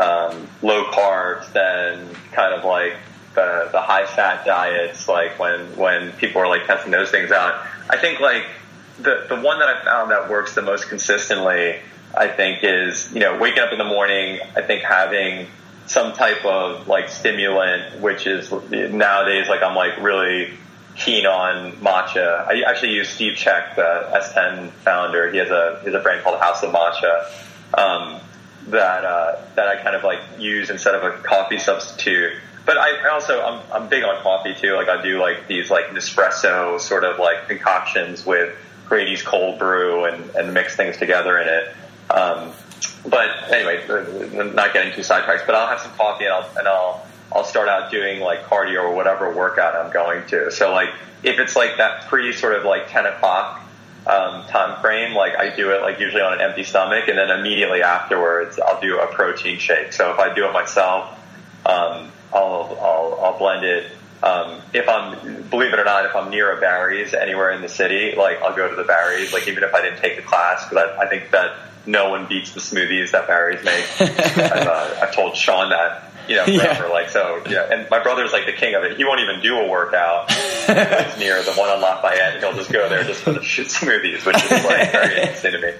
um, low carbs, then kind of like the the high fat diets, like when when people are like testing those things out. I think like the the one that I found that works the most consistently, I think, is you know waking up in the morning. I think having some type of like stimulant, which is nowadays like I'm like really keen on matcha. I actually use Steve Cheuk, the S10 founder. He has a he has a brand called House of Matcha. Um, that uh, that I kind of like use instead of a coffee substitute but I, I also I'm, I'm big on coffee too. Like I do like these like Nespresso sort of like concoctions with Grady's cold brew and, and mix things together in it. Um, but anyway, not getting too sidetracked. But I'll have some coffee and I'll and I'll I'll start out doing like cardio or whatever workout I'm going to. So like if it's like that pre sort of like ten o'clock um, time frame, like I do it like usually on an empty stomach, and then immediately afterwards I'll do a protein shake. So if I do it myself. Um, I'll, I'll, I'll blend it. Um, if I'm, believe it or not, if I'm near a Barry's anywhere in the city, like I'll go to the Barry's, like even if I didn't take the class, because I, I think that no one beats the smoothies that Barry's make. I've, uh, I've told Sean that, you know, forever. Yeah. Like, so, yeah. And my brother's like the king of it. He won't even do a workout near the one on Lafayette. He'll just go there just for the smoothies, which is like very interesting to me.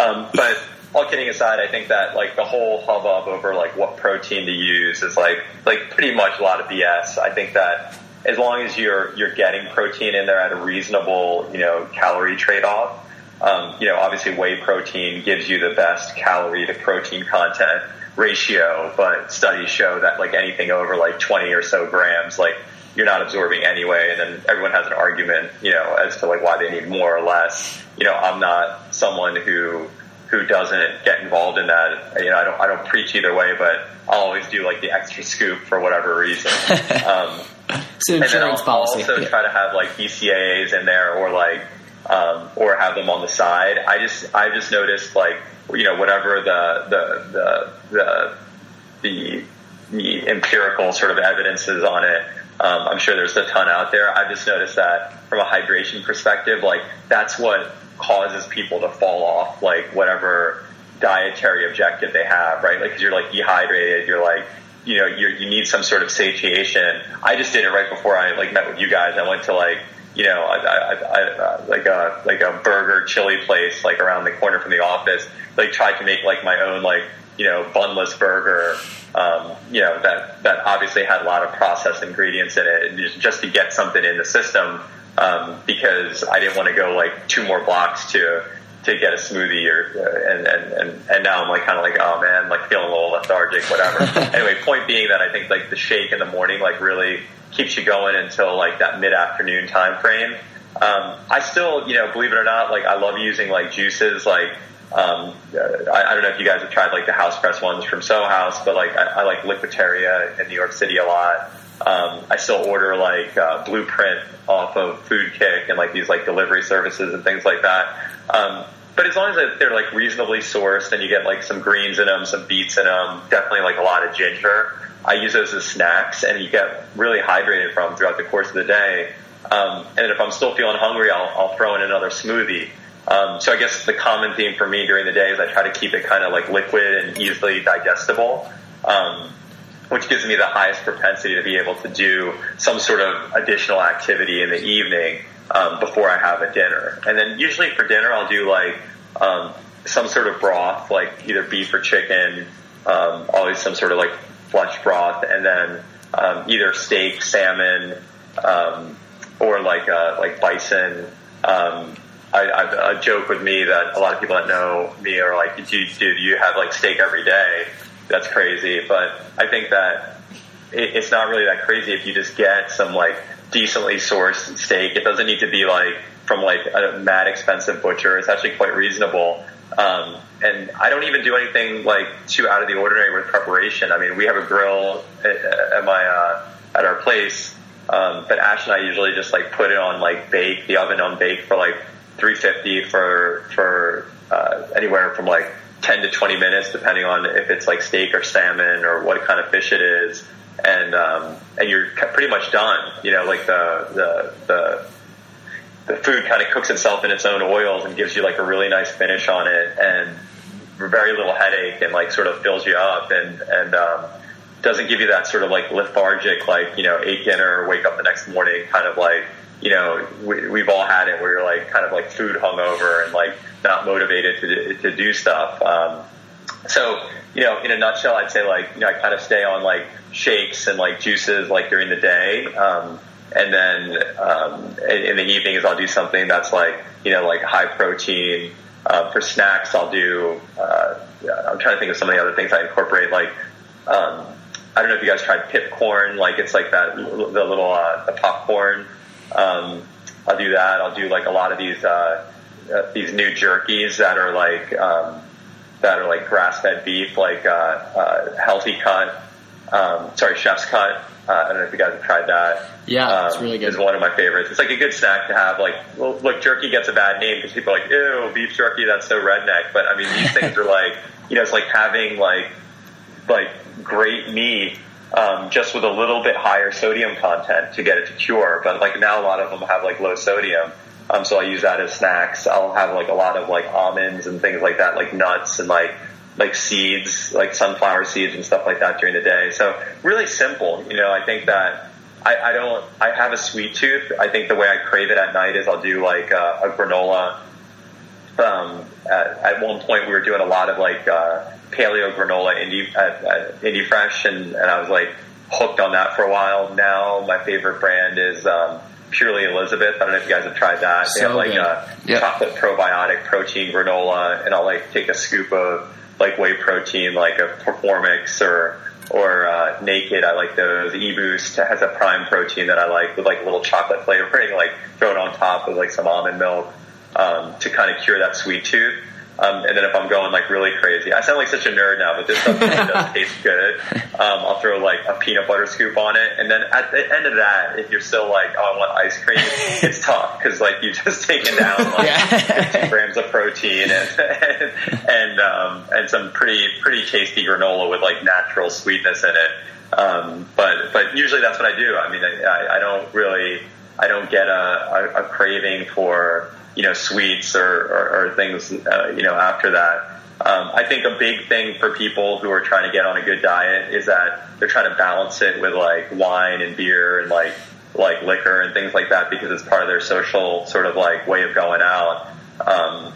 Um, but, all kidding aside, I think that like the whole hubbub over like what protein to use is like like pretty much a lot of BS. I think that as long as you're you're getting protein in there at a reasonable you know calorie trade off, um, you know obviously whey protein gives you the best calorie to protein content ratio, but studies show that like anything over like 20 or so grams, like you're not absorbing anyway. And then everyone has an argument, you know, as to like why they need more or less. You know, I'm not someone who who doesn't get involved in that. You know, I don't I don't preach either way, but I'll always do like the extra scoop for whatever reason. Um, it's an insurance policy. Also yeah. try to have like BCAAs in there or like um, or have them on the side. I just I just noticed like you know whatever the the the the, the, empirical sort of evidence is on it. Um, I'm sure there's a ton out there. I just noticed that from a hydration perspective, like that's what causes people to fall off like whatever dietary objective they have, right? Like, cause you're like dehydrated, you're like, you know, you you need some sort of satiation. I just did it right before I like met with you guys. I went to like, you know, I, I, I, like a like a burger chili place like around the corner from the office. Like tried to make like my own like you know bunless burger. Um, you know that that obviously had a lot of processed ingredients in it, and just to get something in the system um, because I didn't want to go like two more blocks to to get a smoothie or uh, and, and and and now I'm like kind of like oh man like feeling a little lethargic whatever. anyway, point being that I think like the shake in the morning like really keeps you going until like that mid afternoon time frame. Um, I still, you know, believe it or not, like I love using like juices. Like um, I, I don't know if you guys have tried like the house press ones from Soho House, but like I, I like Liquiteria in New York City a lot. Um, I still order like uh, Blueprint off of Food Kick and like these like delivery services and things like that. Um, but as long as they're like reasonably sourced and you get like some greens in them, some beets in them, definitely like a lot of ginger. I use those as snacks and you get really hydrated from throughout the course of the day. Um, and if I'm still feeling hungry, I'll, I'll throw in another smoothie. Um, so I guess the common theme for me during the day is I try to keep it kind of like liquid and easily digestible, um, which gives me the highest propensity to be able to do some sort of additional activity in the evening um, before I have a dinner. And then usually for dinner, I'll do like um, some sort of broth, like either beef or chicken, um, always some sort of like flesh broth, and then um, either steak, salmon, um, or like uh, like bison. Um, I, I, a joke with me that a lot of people that know me are like, do, do you have like steak every day? That's crazy. But I think that it, it's not really that crazy if you just get some like decently sourced steak. It doesn't need to be like from like a mad expensive butcher. It's actually quite reasonable. Um, and I don't even do anything like too out of the ordinary with preparation. I mean, we have a grill at, at my uh, at our place, um, but Ash and I usually just like put it on like bake the oven on bake for like 350 for for uh, anywhere from like 10 to 20 minutes, depending on if it's like steak or salmon or what kind of fish it is, and um, and you're pretty much done. You know, like the the the the food kind of cooks itself in its own oils and gives you like a really nice finish on it and very little headache and like sort of fills you up and and um, doesn't give you that sort of like lethargic like you know eat dinner wake up the next morning kind of like you know, we, we've all had it where you're like kind of like food hungover and like not motivated to, to do stuff. Um, so, you know, in a nutshell, I'd say like, you know, I kind of stay on like shakes and like juices like during the day. Um, and then, um, in, in the evenings, I'll do something that's like, you know, like high protein. Uh, for snacks, I'll do, uh, I'm trying to think of some of the other things I incorporate, like, um, I don't know if you guys tried Pipcorn, like it's like that, the little, uh, the popcorn, um, I'll do that. I'll do like a lot of these uh, uh, these new jerkies that are like um, that are like grass fed beef, like uh, uh, healthy cut. Um, sorry, chef's cut. Uh, I don't know if you guys have tried that. Yeah, um, it's really good. It's one of my favorites. It's like a good snack to have. Like, well, look, jerky gets a bad name because people are like, ew, beef jerky, that's so redneck. But I mean, these things are like, you know, it's like having like like great meat um, just with a little bit higher sodium content to get it to cure. But like now, a lot of them have like low sodium. Um, so I use that as snacks. I'll have like a lot of like almonds and things like that, like nuts and like like seeds, like sunflower seeds and stuff like that during the day. So really simple. You know, I think that I, I don't. I have a sweet tooth. I think the way I crave it at night is I'll do like uh, a granola. Um, at, at one point, we were doing a lot of like. Uh, paleo granola indie at, at Indie Fresh, and, and I was like hooked on that for a while. Now my favorite brand is um, Purely Elizabeth. I don't know if you guys have tried that. So they have like good. a Yep. chocolate probiotic protein granola, and I'll like take a scoop of like whey protein, like a Performix or or uh, Naked. I like those. E-Boost has a prime protein that I like with like a little chocolate flavoring, like throw it on top of like some almond milk um, to kind of cure that sweet tooth. Um, and then if I'm going like really crazy, I sound like such a nerd now, but this stuff really does taste good. Um, I'll throw like a peanut butter scoop on it, and then at the end of that, if you're still like, oh, I want ice cream, it's tough because like you just taken down like Yeah. 15 grams of protein and and and, um, and some pretty pretty tasty granola with like natural sweetness in it. Um, but but usually that's what I do. I mean, I, I, I don't really I don't get a, a, a craving for you know sweets or, or, or things uh, you know after that. Um, I think a big thing for people who are trying to get on a good diet is that they're trying to balance it with like wine and beer and like like liquor and things like that because it's part of their social sort of like way of going out. Um,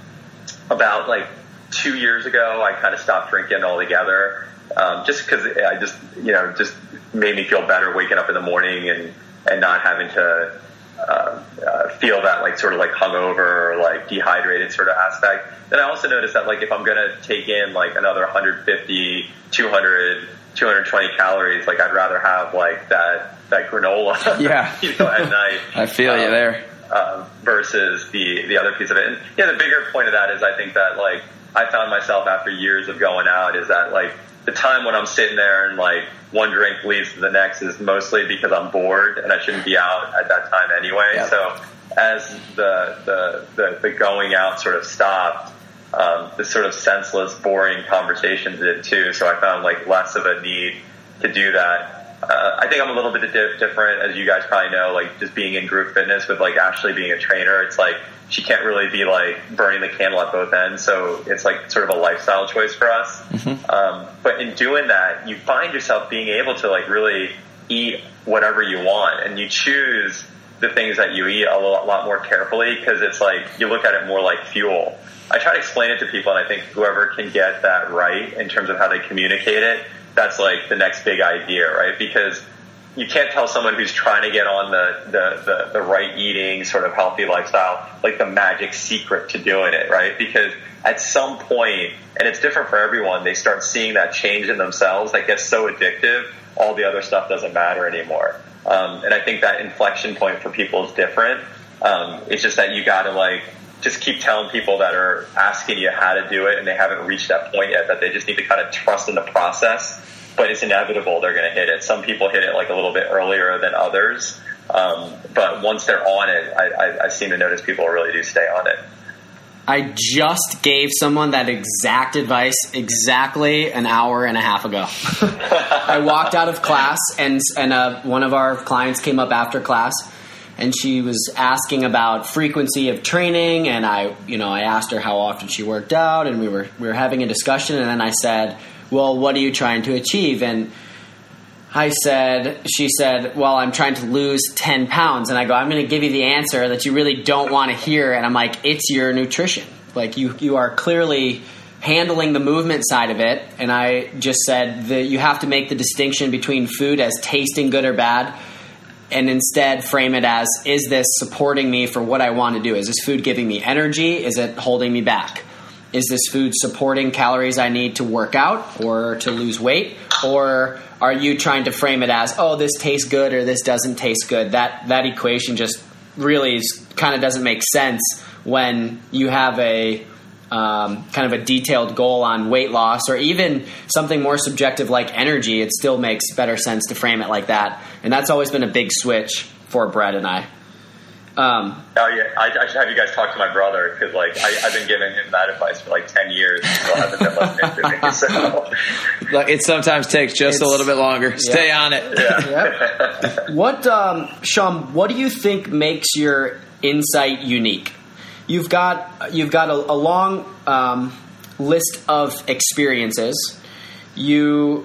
about like two years ago, I kind of stopped drinking altogether, um, just because I just you know just made me feel better waking up in the morning and and not having to uh, uh, feel that like sort of like hungover or like dehydrated sort of aspect. Then I also noticed that like if I'm gonna take in like another 150, 200, 220 calories, like I'd rather have like that that granola, Yeah. you know, at night. I feel you Um, there. uh, versus the the other piece of it. And yeah, the bigger point of that is I think that like I found myself after years of going out is that like the time when I'm sitting there and like one drink leads to the next is mostly because I'm bored and I shouldn't be out at that time anyway. Yeah. So as the, the the the going out sort of stopped, um, the sort of senseless, boring conversations did too. So I found like less of a need to do that. Uh, I think I'm a little bit di- different, as you guys probably know, like just being in group fitness with like Ashley being a trainer. It's like she can't really be like burning the candle at both ends. So it's like sort of a lifestyle choice for us. Um, but in doing that, you find yourself being able to like really eat whatever you want and you choose the things that you eat a lot, lot more carefully because it's like you look at it more like fuel. I try to explain it to people, and I think whoever can get that right in terms of how they communicate it, that's like the next big idea, right? Because you can't tell someone who's trying to get on the, the, the, the right eating, sort of healthy lifestyle, like the magic secret to doing it, right? Because at some point, and it's different for everyone, they start seeing that change in themselves that gets so addictive, all the other stuff doesn't matter anymore. Um, and I think that inflection point for people is different. Um, it's just that you got to like just keep telling people that are asking you how to do it and they haven't reached that point yet that they just need to kind of trust in the process. But it's inevitable they're going to hit it. Some people hit it like a little bit earlier than others. Um, but once they're on it, I, I, I seem to notice people really do stay on it. I just gave someone that exact advice exactly an hour and a half ago. I walked out of class, and and uh, one of our clients came up after class, and she was asking about frequency of training, and I, you know, I asked her how often she worked out, and we were we were having a discussion, and then I said, "Well, what are you trying to achieve?" and I said, she said, well, I'm trying to lose 10 pounds. And I go, I'm going to give you the answer that you really don't want to hear. And I'm like, it's your nutrition. Like you, you are clearly handling the movement side of it. And I just said that you have to make the distinction between food as tasting good or bad and instead frame it as, is this supporting me for what I want to do? Is this food giving me energy? Is it holding me back? Is this food supporting calories I need to work out or to lose weight? Or are you trying to frame it as, oh, this tastes good or this doesn't taste good? That that equation just really kind of doesn't make sense when you have a um, kind of a detailed goal on weight loss or even something more subjective like energy. It still makes better sense to frame it like that, and that's always been a big switch for Brett and I. Um, Oh yeah, I, I should have you guys talk to my brother because like I, I've been giving him that advice for like ten years. and Still hasn't been listening to me. So Look, it sometimes takes just a little bit longer. Stay on it. Yep. what, um, Shom? What do you think makes your insight unique? You've got you've got a, a long um, list of experiences. You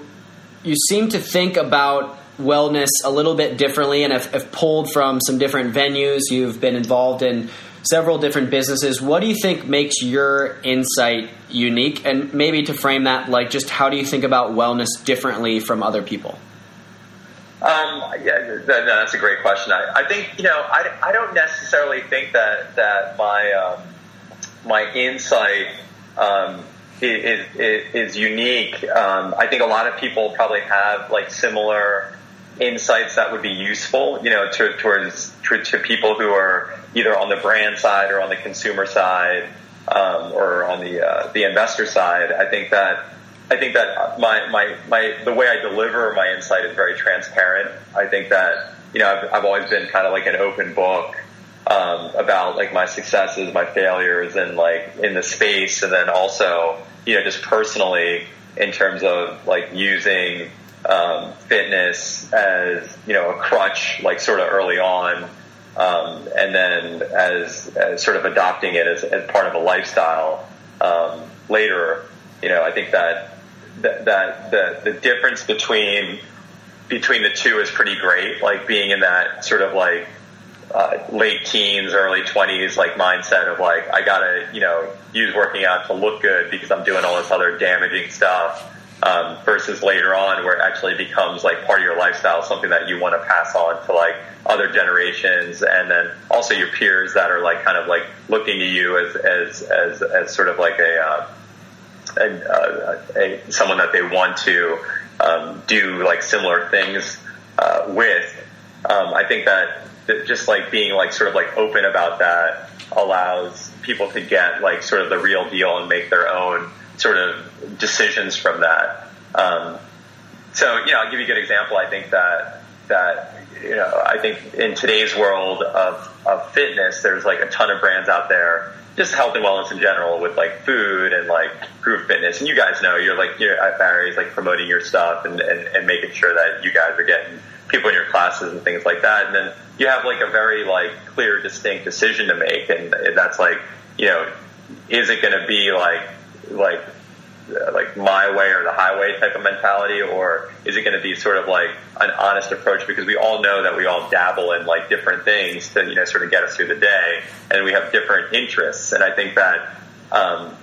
you seem to think about wellness a little bit differently, and have, have pulled from some different venues. You've been involved in several different businesses. What do you think makes your insight unique? And maybe to frame that, like, just how do you think about wellness differently from other people? Um, yeah, th- that's a great question. I, I think you know I, I don't necessarily think that that my um, my insight um, is, is is unique. Um, I think a lot of people probably have like similar insights that would be useful, you know, to, towards to, to people who are either on the brand side or on the consumer side um, or on the uh, the investor side. I think that I think that my, my, my, the way I deliver my insight is very transparent. I think that, you know, I've, I've always been kind of like an open book, um, about like my successes, my failures and like in the space. And then also, you know, just personally in terms of like using, um, fitness as, you know, a crutch, like sort of early on. Um, and then as, as sort of adopting it as, as part of a lifestyle, um, later, you know, I think that that, that the the difference between between the two is pretty great. Like being in that sort of like uh, late teens, early twenties, like mindset of like I gotta you know use working out to look good because I'm doing all this other damaging stuff. Um, versus later on where it actually becomes like part of your lifestyle, something that you want to pass on to like other generations, and then also your peers that are like kind of like looking to you as as as, as sort of like a uh, a, uh, a, someone that they want to um, do like similar things uh, with. Um, I think that that just like being like sort of like open about that allows people to get like sort of the real deal and make their own sort of decisions from that. Um, so, you know, I'll give you a good example. I think that, that, you know, I think in today's world of, of fitness, there's like a ton of brands out there, just health and wellness in general with like food and like group fitness. And you guys know you're like, you're at Barry's like promoting your stuff and, and, and making sure that you guys are getting people in your classes and things like that. And then you have like a very like clear, distinct decision to make. And, that's like, you know, is it going to be like, like like my way or the highway type of mentality, or is it going to be sort of like an honest approach? Because we all know that we all dabble in like different things to you know sort of get us through the day, and we have different interests. And I think that um,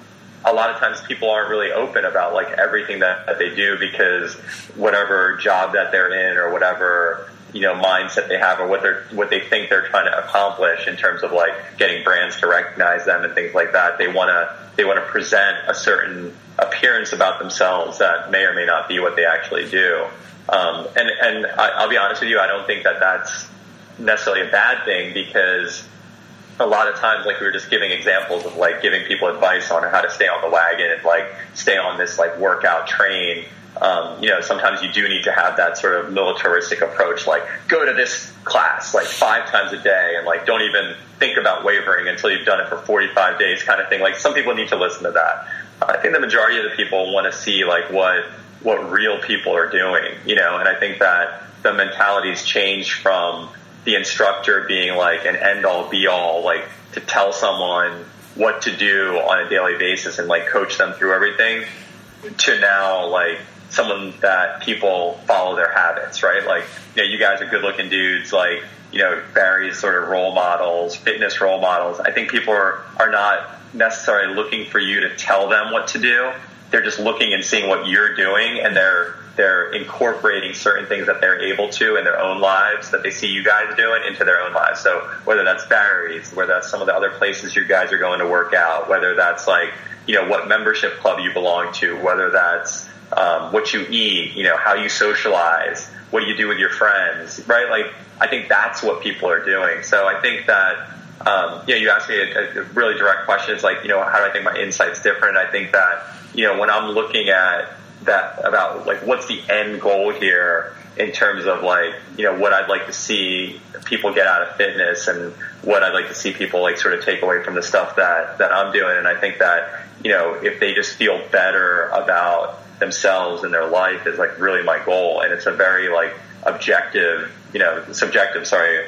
a lot of times people aren't really open about like everything that, that they do because whatever job that they're in or whatever you know mindset they have or what they're what they think they're trying to accomplish in terms of like getting brands to recognize them and things like that. They want to they want to present a certain appearance about themselves that may or may not be what they actually do. Um, and and I, I'll be honest with you, I don't think that that's necessarily a bad thing because a lot of times, like we were just giving examples of like giving people advice on how to stay on the wagon and like stay on this like workout train. Um, you know, sometimes you do need to have that sort of militaristic approach, like go to this class like five times a day and like don't even think about wavering until you've done it for 45 days kind of thing. Like some people need to listen to that. I think the majority of the people want to see like what what real people are doing, you know, and I think that the mentalities change from the instructor being like an end all be all, like to tell someone what to do on a daily basis and like coach them through everything to now like someone that people follow their habits, right? Like, you know, you guys are good looking dudes, like, you know, Barry's sort of role models, fitness role models. I think people are, are not necessarily looking for you to tell them what to do. They're just looking and seeing what you're doing and they're they're incorporating certain things that they're able to in their own lives that they see you guys doing into their own lives. So whether that's Barry's, whether that's some of the other places you guys are going to work out, whether that's like, you know, what membership club you belong to, whether that's um, what you eat, you know, how you socialize, what you do with your friends, right? Like, I think that's what people are doing. So I think that um, you know, you asked me a, a, really direct question. It's like, you know, how do I think my insight's different? I think that, you know, when I'm looking at that about like what's the end goal here in terms of like, you know, what I'd like to see people get out of fitness and what I'd like to see people like sort of take away from the stuff that, that I'm doing. And I think that, you know, if they just feel better about themselves and their life is like really my goal. And it's a very like objective, you know, subjective, sorry,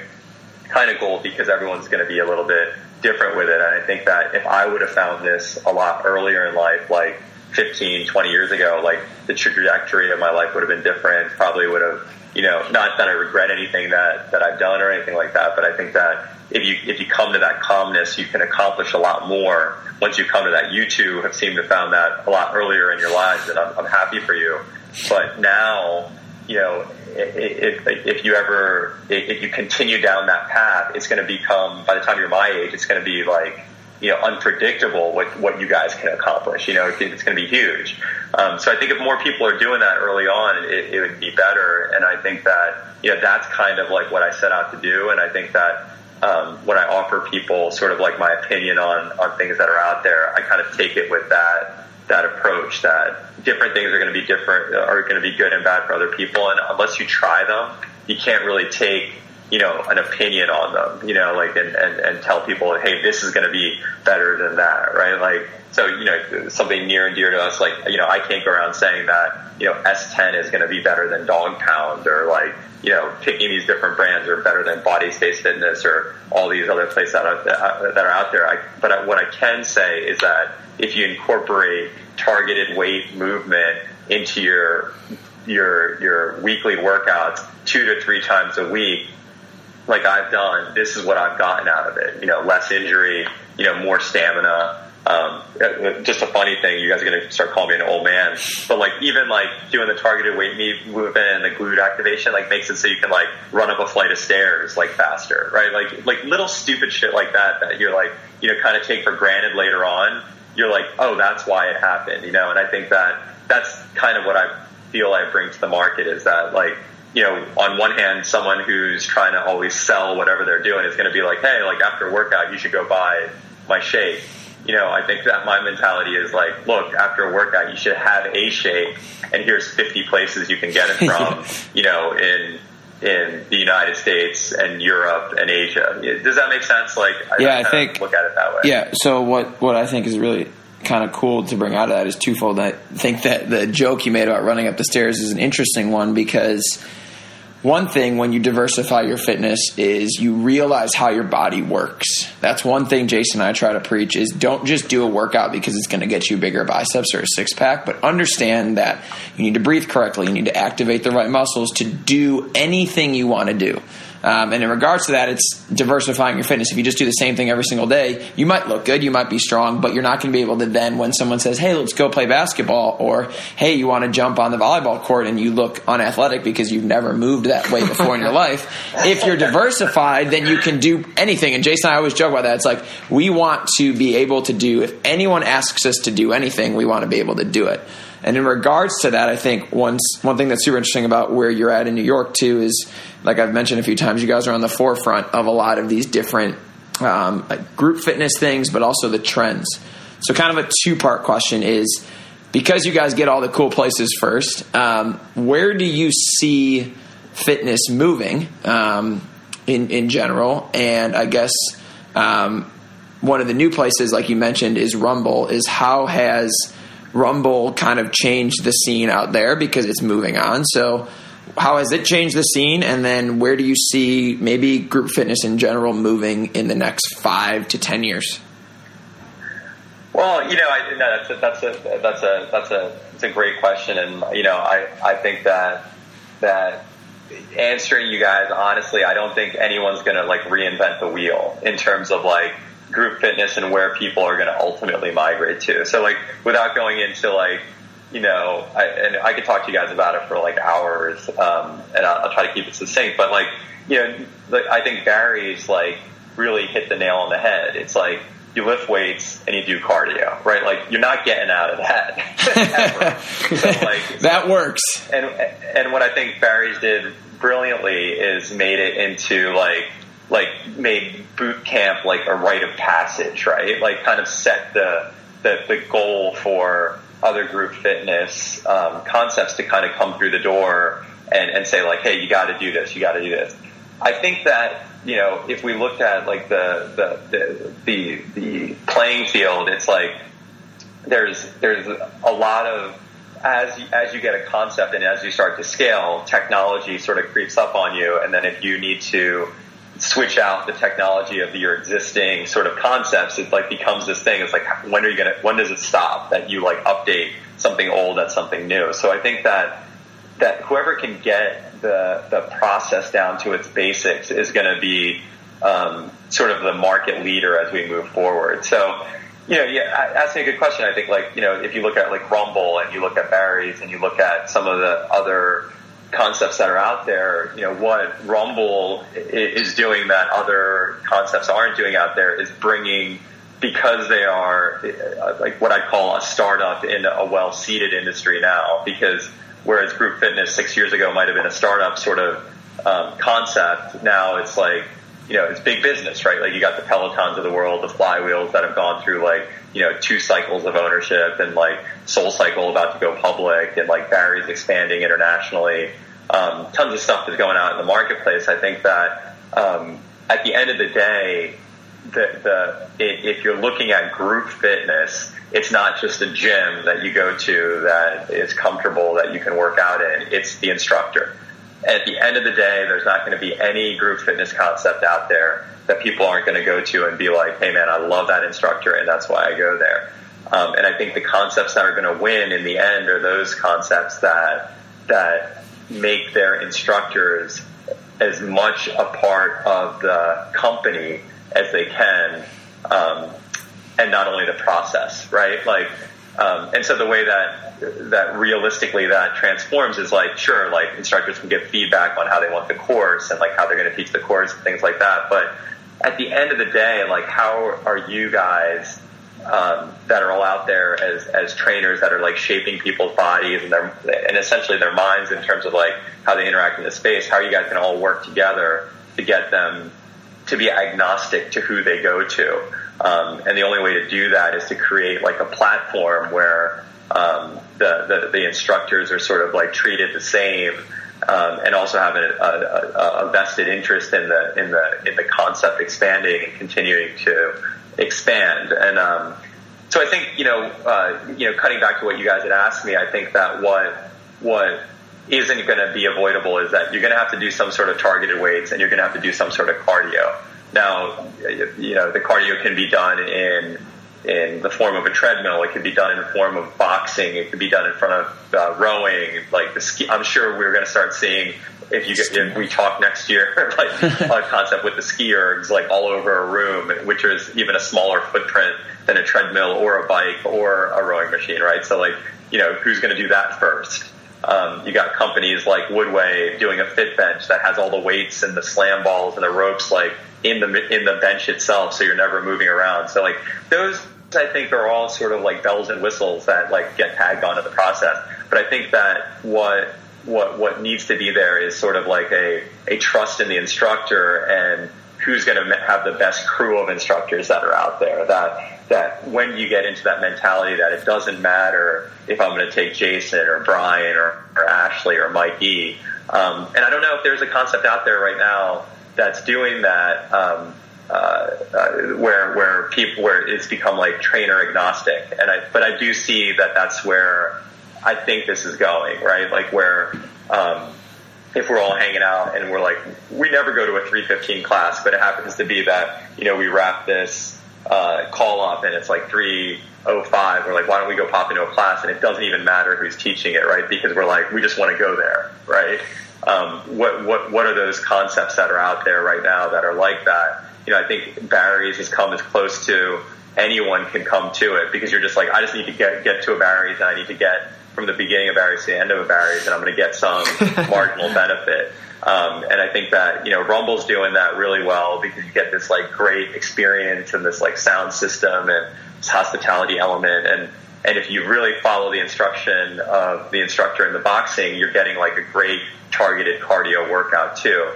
kind of goal because everyone's going to be a little bit different with it. And I think that if I would have found this a lot earlier in life, like 15, 20 years ago, like the trajectory of my life would have been different. Probably would have, you know, not that I regret anything that, that I've done or anything like that, but I think that if you, if you come to that calmness, you can accomplish a lot more once you come to that. You two have seemed to found that a lot earlier in your lives and I'm, I'm happy for you. But now, you know, if, if you ever, if you continue down that path, it's going to become, by the time you're my age, it's going to be like, you know, unpredictable what, what you guys can accomplish. You know, it's going to be huge. Um, so I think if more people are doing that early on, it, it would be better. And I think that, you know, that's kind of like what I set out to do. And I think that, um, when I offer people sort of like my opinion on, on things that are out there, I kind of take it with that, that approach that different things are going to be different, uh, are going to be good and bad for other people. And unless you try them, you can't really take, you know, an opinion on them, you know, like, and, and, and tell people, hey, this is going to be better than that, right? Like, so, you know, something near and dear to us, like, you know, I can't go around saying that, you know, S10 is going to be better than Dog Pound or like, you know, picking these different brands are better than Body Space Fitness or all these other places that are, that are out there. I, but what I can say is that if you incorporate targeted weight movement into your your your weekly workouts two to three times a week, like I've done, this is what I've gotten out of it. You know, less injury, you know, more stamina. Um, just a funny thing, you guys are going to start calling me an old man, but like even like doing the targeted weight movement and the glute activation like makes it so you can like run up a flight of stairs like faster, right? Like like little stupid shit like that that you're like you know kind of take for granted later on you're like, oh, that's why it happened, you know. And I think that that's kind of what I feel I bring to the market is that like you know, on one hand, someone who's trying to always sell whatever they're doing is going to be like, hey, like after a workout, you should go buy my shake. You know, I think that my mentality is like, look, after a workout, you should have a shake, and here's 50 places you can get it from. you know, in in the United States and Europe and Asia. Does that make sense? Like, I yeah, I think look at it that way. Yeah. So what what I think is really kind of cool to bring out of that is twofold. I think that the joke you made about running up the stairs is an interesting one because one thing when you diversify your fitness is you realize how your body works. That's one thing Jason and I try to preach is don't just do a workout because it's going to get you bigger biceps or a six pack, but understand that you need to breathe correctly, you need to activate the right muscles to do anything you want to do. Um, and in regards to that, it's diversifying your fitness. If you just do the same thing every single day, you might look good, you might be strong, but you're not going to be able to then, when someone says, hey, let's go play basketball, or hey, you want to jump on the volleyball court and you look unathletic because you've never moved that way before in your life, if you're diversified, then you can do anything. And Jason and I always joke about that. It's like we want to be able to do, if anyone asks us to do anything, we want to be able to do it. And in regards to that, I think one one thing that's super interesting about where you're at in New York too is, like I've mentioned a few times, you guys are on the forefront of a lot of these different um, like group fitness things, but also the trends. So, kind of a two part question is because you guys get all the cool places first, um, where do you see fitness moving um, in in general? And I guess um, one of the new places, like you mentioned, is Rumble. Is how has Rumble kind of changed the scene out there because it's moving on. So, how has it changed the scene? And then, where do you see maybe group fitness in general moving in the next five to ten years? Well, you know, I, no, that's a, that's a that's a that's a it's a great question, and you know, I I think that that answering you guys honestly, I don't think anyone's going to like reinvent the wheel in terms of like group fitness and where people are going to ultimately migrate to. So like without going into like you know, I, and I could talk to you guys about it for like hours, um, and I'll, I'll, try to keep it succinct. But like, you know, like, I think Barry's like really hit the nail on the head. It's like you lift weights and you do cardio, right? Like you're not getting out of that. so like that works. And and what I think Barry's did brilliantly is made it into like like made boot camp like a rite of passage, right? Like kind of set the the, the goal for other group fitness um, concepts to kind of come through the door and, and say like, hey, you got to do this, you got to do this. I think that you know if we looked at like the the, the the the playing field, it's like there's there's a lot of as as you get a concept and as you start to scale, technology sort of creeps up on you, and then if you need to switch out the technology of your existing sort of concepts, it like becomes this thing. It's like when are you gonna? When does it stop that you like update something old at something new? So I think that that whoever can get the the process down to its basics is going to be um, sort of the market leader as we move forward. So. You know, yeah, asking a good question. I think, like, you know, if you look at like Rumble and you look at Barry's and you look at some of the other concepts that are out there, you know, what Rumble is doing that other concepts aren't doing out there is bringing, because they are uh, like what I call a startup in a well seated industry now, because whereas group fitness six years ago might have been a startup sort of um, concept, now it's like, you know, it's big business, right? Like you got the Pelotons of the world, the flywheels that have gone through like, you know, two cycles of ownership and like Soul Cycle about to go public and like Barry's expanding internationally. Um, tons of stuff that's going on in the marketplace. I think that um, at the end of the day, the, the if you're looking at group fitness, it's not just a gym that you go to that is comfortable that you can work out in. It's the instructor at the end of the day, there's not going to be any group fitness concept out there that people aren't going to go to and be like, hey man, I love that instructor and that's why I go there. Um, and I think the concepts that are going to win in the end are those concepts that, that make their instructors as much a part of the company as they can, um, and not only the process, right? Like, um, and so the way that that realistically that transforms is like sure, like instructors can give feedback on how they want the course and like how they're going to teach the course and things like that. But at the end of the day, like how are you guys um, that are all out there as as trainers that are like shaping people's bodies and their and essentially their minds in terms of like how they interact in the space. How are you guys going to all work together to get them to be agnostic to who they go to? Um, and the only way to do that is to create like a platform where um, the, the, the instructors are sort of like treated the same. Um, and also have a, a, a, vested interest in the in the in the concept expanding and continuing to expand. And um, so I think you know uh, you know cutting back to what you guys had asked me, I think that what what isn't going to be avoidable is that you're going to have to do some sort of targeted weights and you're going to have to do some sort of cardio. Now, you know, the cardio can be done in in the form of a treadmill. It could be done in the form of boxing. It could be done in front of uh, rowing. Like the ski, I'm sure we're going to start seeing if you get, if we talk next year, like a concept with the ski ergs, like all over a room, which is even a smaller footprint than a treadmill or a bike or a rowing machine, right? So like, you know, who's going to do that first? Um, you got companies like Woodway doing a fit bench that has all the weights and the slam balls and the ropes like in the in the bench itself, so you're never moving around. So like those, I think, are all sort of like bells and whistles that like get tagged onto the process. But I think that what what what needs to be there is sort of like a a trust in the instructor and who's going to have the best crew of instructors that are out there. That that when you get into that mentality that it doesn't matter if I'm going to take Jason or Brian or, or Ashley or Mikey. Um, and I don't know if there's a concept out there right now that's doing that um, uh, uh, where where people where it's become like trainer agnostic. And I but I do see that that's where I think this is going right, like where. Um, if we're all hanging out and we're like, we never go to a 315 class, but it happens to be that, you know, we wrap this, uh, call up and it's like 305. We're like, why don't we go pop into a class? And it doesn't even matter who's teaching it, right? Because we're like, we just want to go there, right? Um, what what what are those concepts that are out there right now that are like that? You know, I think Barry's has come as close to anyone can come to it because you're just like, I just need to get get to a Barry's and I need to get from the beginning of Barry's to the end of a Barry's and I'm going to get some marginal benefit. Um, and I think that you know Rumble's doing that really well because you get this like great experience and this like sound system and this hospitality element and and if you really follow the instruction of the instructor in the boxing, you're getting like a great targeted cardio workout too.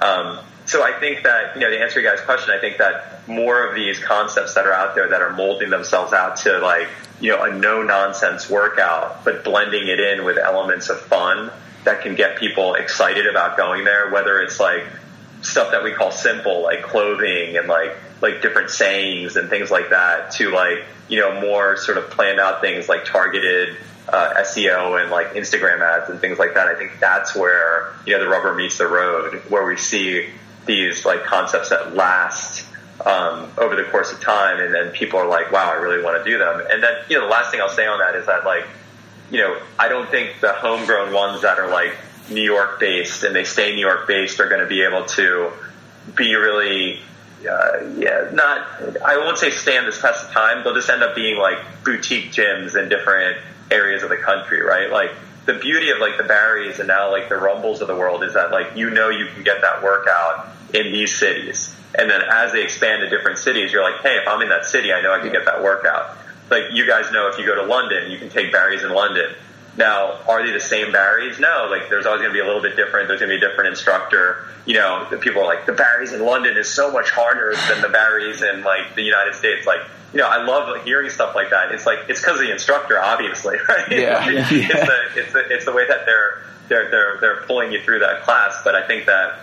Um, so I think that, you know, to answer your guys' question, I think that more of these concepts that are out there that are molding themselves out to like, you know, a no nonsense workout, but blending it in with elements of fun that can get people excited about going there, whether it's like stuff that we call simple, like clothing and like, like different sayings and things like that to like, you know, more sort of planned out things like targeted uh, SEO and like Instagram ads and things like that. I think that's where, you know, the rubber meets the road, where we see these like concepts that last um, over the course of time, and then people are like, "Wow, I really want to do them." And then, you know, the last thing I'll say on that is that, like, you know, I don't think the homegrown ones that are like New York based and they stay New York based are going to be able to be really uh, yeah, not, I won't say stand this test of time. They'll just end up being like boutique gyms in different areas of the country, right? Like the beauty of like the Barry's and now like the Rumbles of the world is that like you know you can get that workout in these cities. And then as they expand to different cities, you're like, hey, if I'm in that city, I know I can get that workout. Like you guys know if you go to London, you can take Barry's in London. Now, are they the same Barry's? No, like there's always going to be a little bit different. There's going to be a different instructor. You know, the people are like, the Barry's in London is so much harder than the Barry's in like the United States. Like, you know, I love hearing stuff like that. It's like, it's because of the instructor, obviously, right? Yeah. like, yeah. It's, the, it's, the, it's the way that they're, they're, they're, they're pulling you through that class. But I think that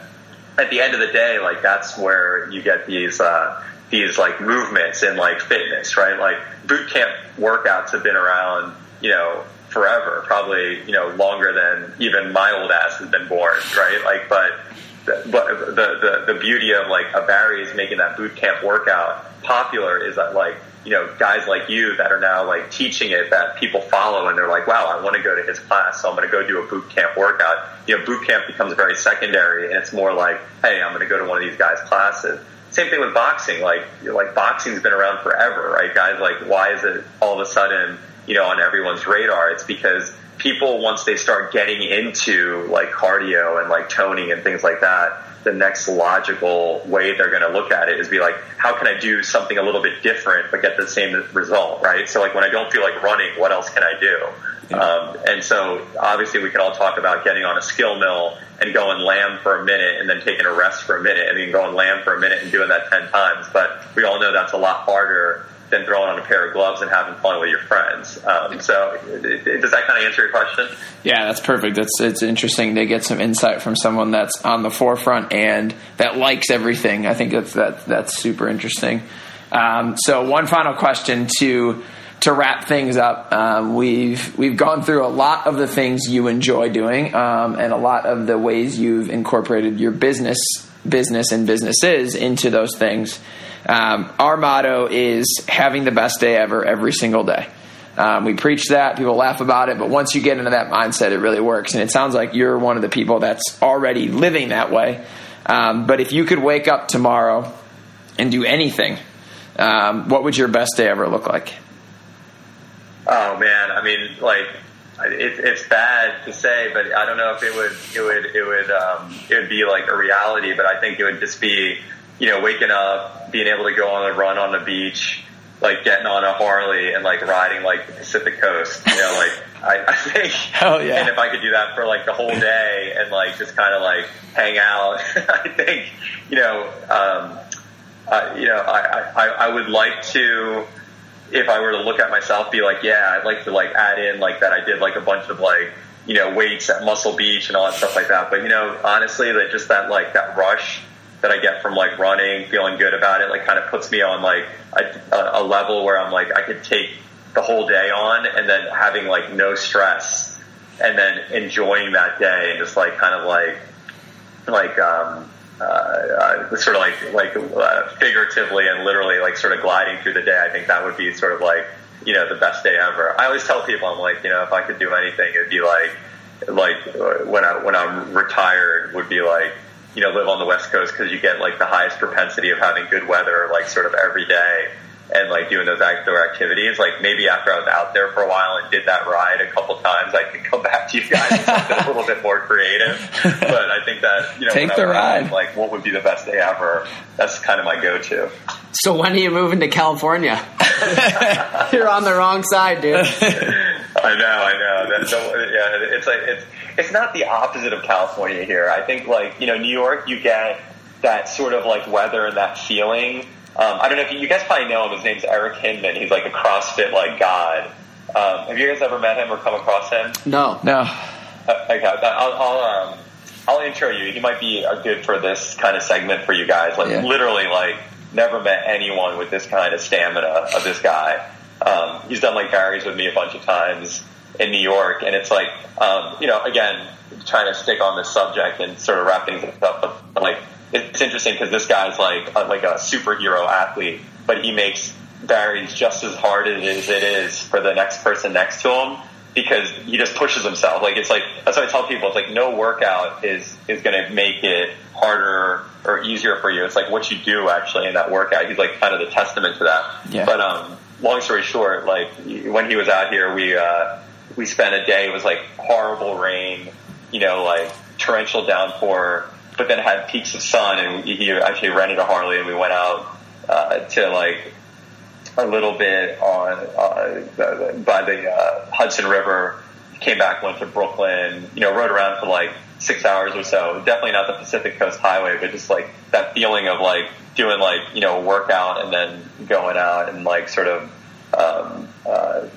at the end of the day, like that's where you get these, uh, these like movements in like fitness, right? Like boot camp workouts have been around, you know, forever, probably, you know, longer than even my old ass has been born, right? Like, but, but the, the, the beauty of like a Barry's making that boot camp workout popular is that like, you know, guys like you that are now like teaching it that people follow and they're like, wow, I want to go to his class, so I'm going to go do a boot camp workout. You know, boot camp becomes very secondary and it's more like, hey, I'm going to go to one of these guys' classes. Same thing with boxing. Like, like boxing's been around forever, right? Guys like, why is it all of a sudden you know, on everyone's radar. It's because people, once they start getting into like cardio and like toning and things like that, the next logical way they're going to look at it is be like, how can I do something a little bit different but get the same result, right? So like when I don't feel like running, what else can I do? Yeah. Um, and so obviously we can all talk about getting on a Skillmill and going lamb for a minute and then taking a rest for a minute and then going lamb for a minute and doing that 10 times. But we all know that's a lot harder than throwing on a pair of gloves and having fun with your friends. Um, so, does that kind of answer your question? Yeah, that's perfect. It's it's interesting to get some insight from someone that's on the forefront and that likes everything. I think that's that that's super interesting. Um, so, one final question to to wrap things up. Um, we've we've gone through a lot of the things you enjoy doing, um, and a lot of the ways you've incorporated your business business and businesses into those things. Um, our motto is having the best day ever every single day. Um, we preach that, people laugh about it, but once you get into that mindset, it really works. And it sounds like you're one of the people that's already living that way. Um, but if you could wake up tomorrow and do anything, um, what would your best day ever look like? Oh man, I mean, like it, it's bad to say, but I don't know if it would it would it would um, it would be like a reality. But I think it would just be you know, waking up, being able to go on a run on the beach, like getting on a Harley and like riding like the Pacific Coast. You know, like I, I think. Oh yeah. And if I could do that for like the whole day and like just kind of like hang out, I think you know, um, uh, you know, I, I I would like to. If I were to look at myself, be like, yeah, I'd like to like add in like that. I did like a bunch of like you know weights at Muscle Beach and all that stuff like that. But you know, honestly, that just that like that rush that I get from like running, feeling good about it, like kind of puts me on like a, a level where I'm like I could take the whole day on and then having like no stress and then enjoying that day and just like kind of like like um uh, uh, sort of like like uh, figuratively and literally like sort of gliding through the day. I think that would be sort of like you know the best day ever. I always tell people I'm like you know if I could do anything it'd be like like when I when I'm retired would be like you know, live on the West Coast because you get like the highest propensity of having good weather, like sort of every day and like doing those outdoor activities. Like maybe after I was out there for a while and did that ride a couple times, I could come back to you guys with something a little bit more creative. But I think that you know, take the ride. Like, what would be the best day ever? That's kind of my go-to. So when are you moving to California? You're on the wrong side, dude. I know, I know. That's, yeah, it's like it's it's not the opposite of California here. I think like you know New York, you get that sort of like weather and that feeling. Um, I don't know if you, you, guys probably know him. His name's Eric Hinman. He's like a CrossFit like god. Um, have you guys ever met him or come across him? No, no. Uh, okay, I'll I'll, um, I'll intro you. He might be good for this kind of segment for you guys. Like yeah. literally, like never met anyone with this kind of stamina of this guy. Um, he's done like Barry's with me a bunch of times in New York, and it's like, um, you know, again, trying to stick on this subject and sort of wrap things up, but, but like, it's interesting because this guy's like a, like a superhero athlete, but he makes Barry's just as hard as it is for the next person next to him because he just pushes himself. Like it's like that's what I tell people. It's like no workout is is going to make it harder or easier for you. It's like what you do actually in that workout. He's like kind of the testament to that. Yeah. But um, long story short, like when he was out here, we uh, we spent a day. It was like horrible rain, you know, like torrential downpour, but then had peaks of sun. And he actually rented a Harley, and we went out uh, to like a little bit on uh, by the uh, Hudson River. Came back, went to Brooklyn. You know, rode around for like six hours or so. Definitely not the Pacific Coast Highway, but just like that feeling of like doing like you know a workout and then going out and like sort of um, uh,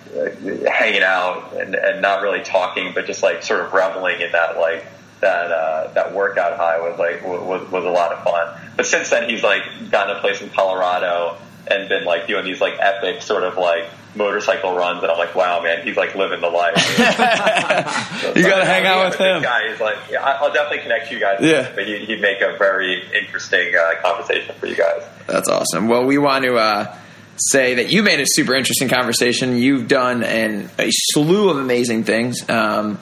hanging out and, and not really talking, but just like sort of reveling in that like that uh, that workout high was like was, was a lot of fun. But since then, he's like gotten a place in Colorado and been like doing these like epic sort of like motorcycle runs, and I'm like, wow, man, he's like living the life. so, you got to hang out with him. guy is like, yeah, I'll definitely connect you guys. Yeah, but he, would make a very interesting uh, conversation for you guys. That's awesome. Well, we want to. Uh, say that you made a super interesting conversation. You've done an, a slew of amazing things. Um,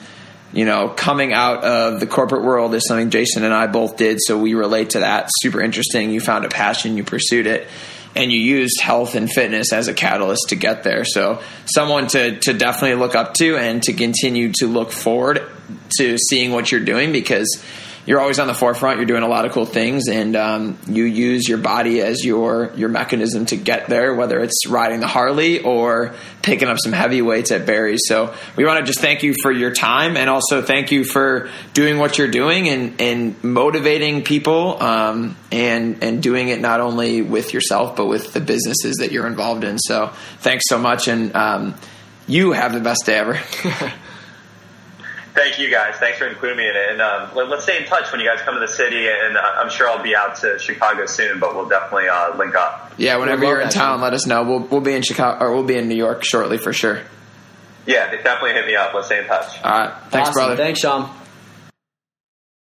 you know, coming out of the corporate world is something Jason and I both did, so we relate to that. Super interesting. You found a passion, you pursued it. and you used health and fitness as a catalyst to get there. So someone to to definitely look up to and to continue to look forward to seeing what you're doing because you're always on the forefront. You're doing a lot of cool things, and um, you use your body as your your mechanism to get there. Whether it's riding the Harley or picking up some heavy weights at Barry's. So we want to just thank you for your time, and also thank you for doing what you're doing and and motivating people, um, and and doing it not only with yourself but with the businesses that you're involved in. So thanks so much, and um, you have the best day ever. Thank you guys. Thanks for including me in it. And um, let, us stay in touch when you guys come to the city. And uh, I'm sure I'll be out to Chicago soon, but we'll definitely uh, link up. Yeah, whenever you're in town, let us know. We'll we'll be in Chicago or we'll be in New York shortly for sure. Yeah, definitely hit me up. Let's stay in touch. All right. Thanks, awesome. brother. Thanks, Shom.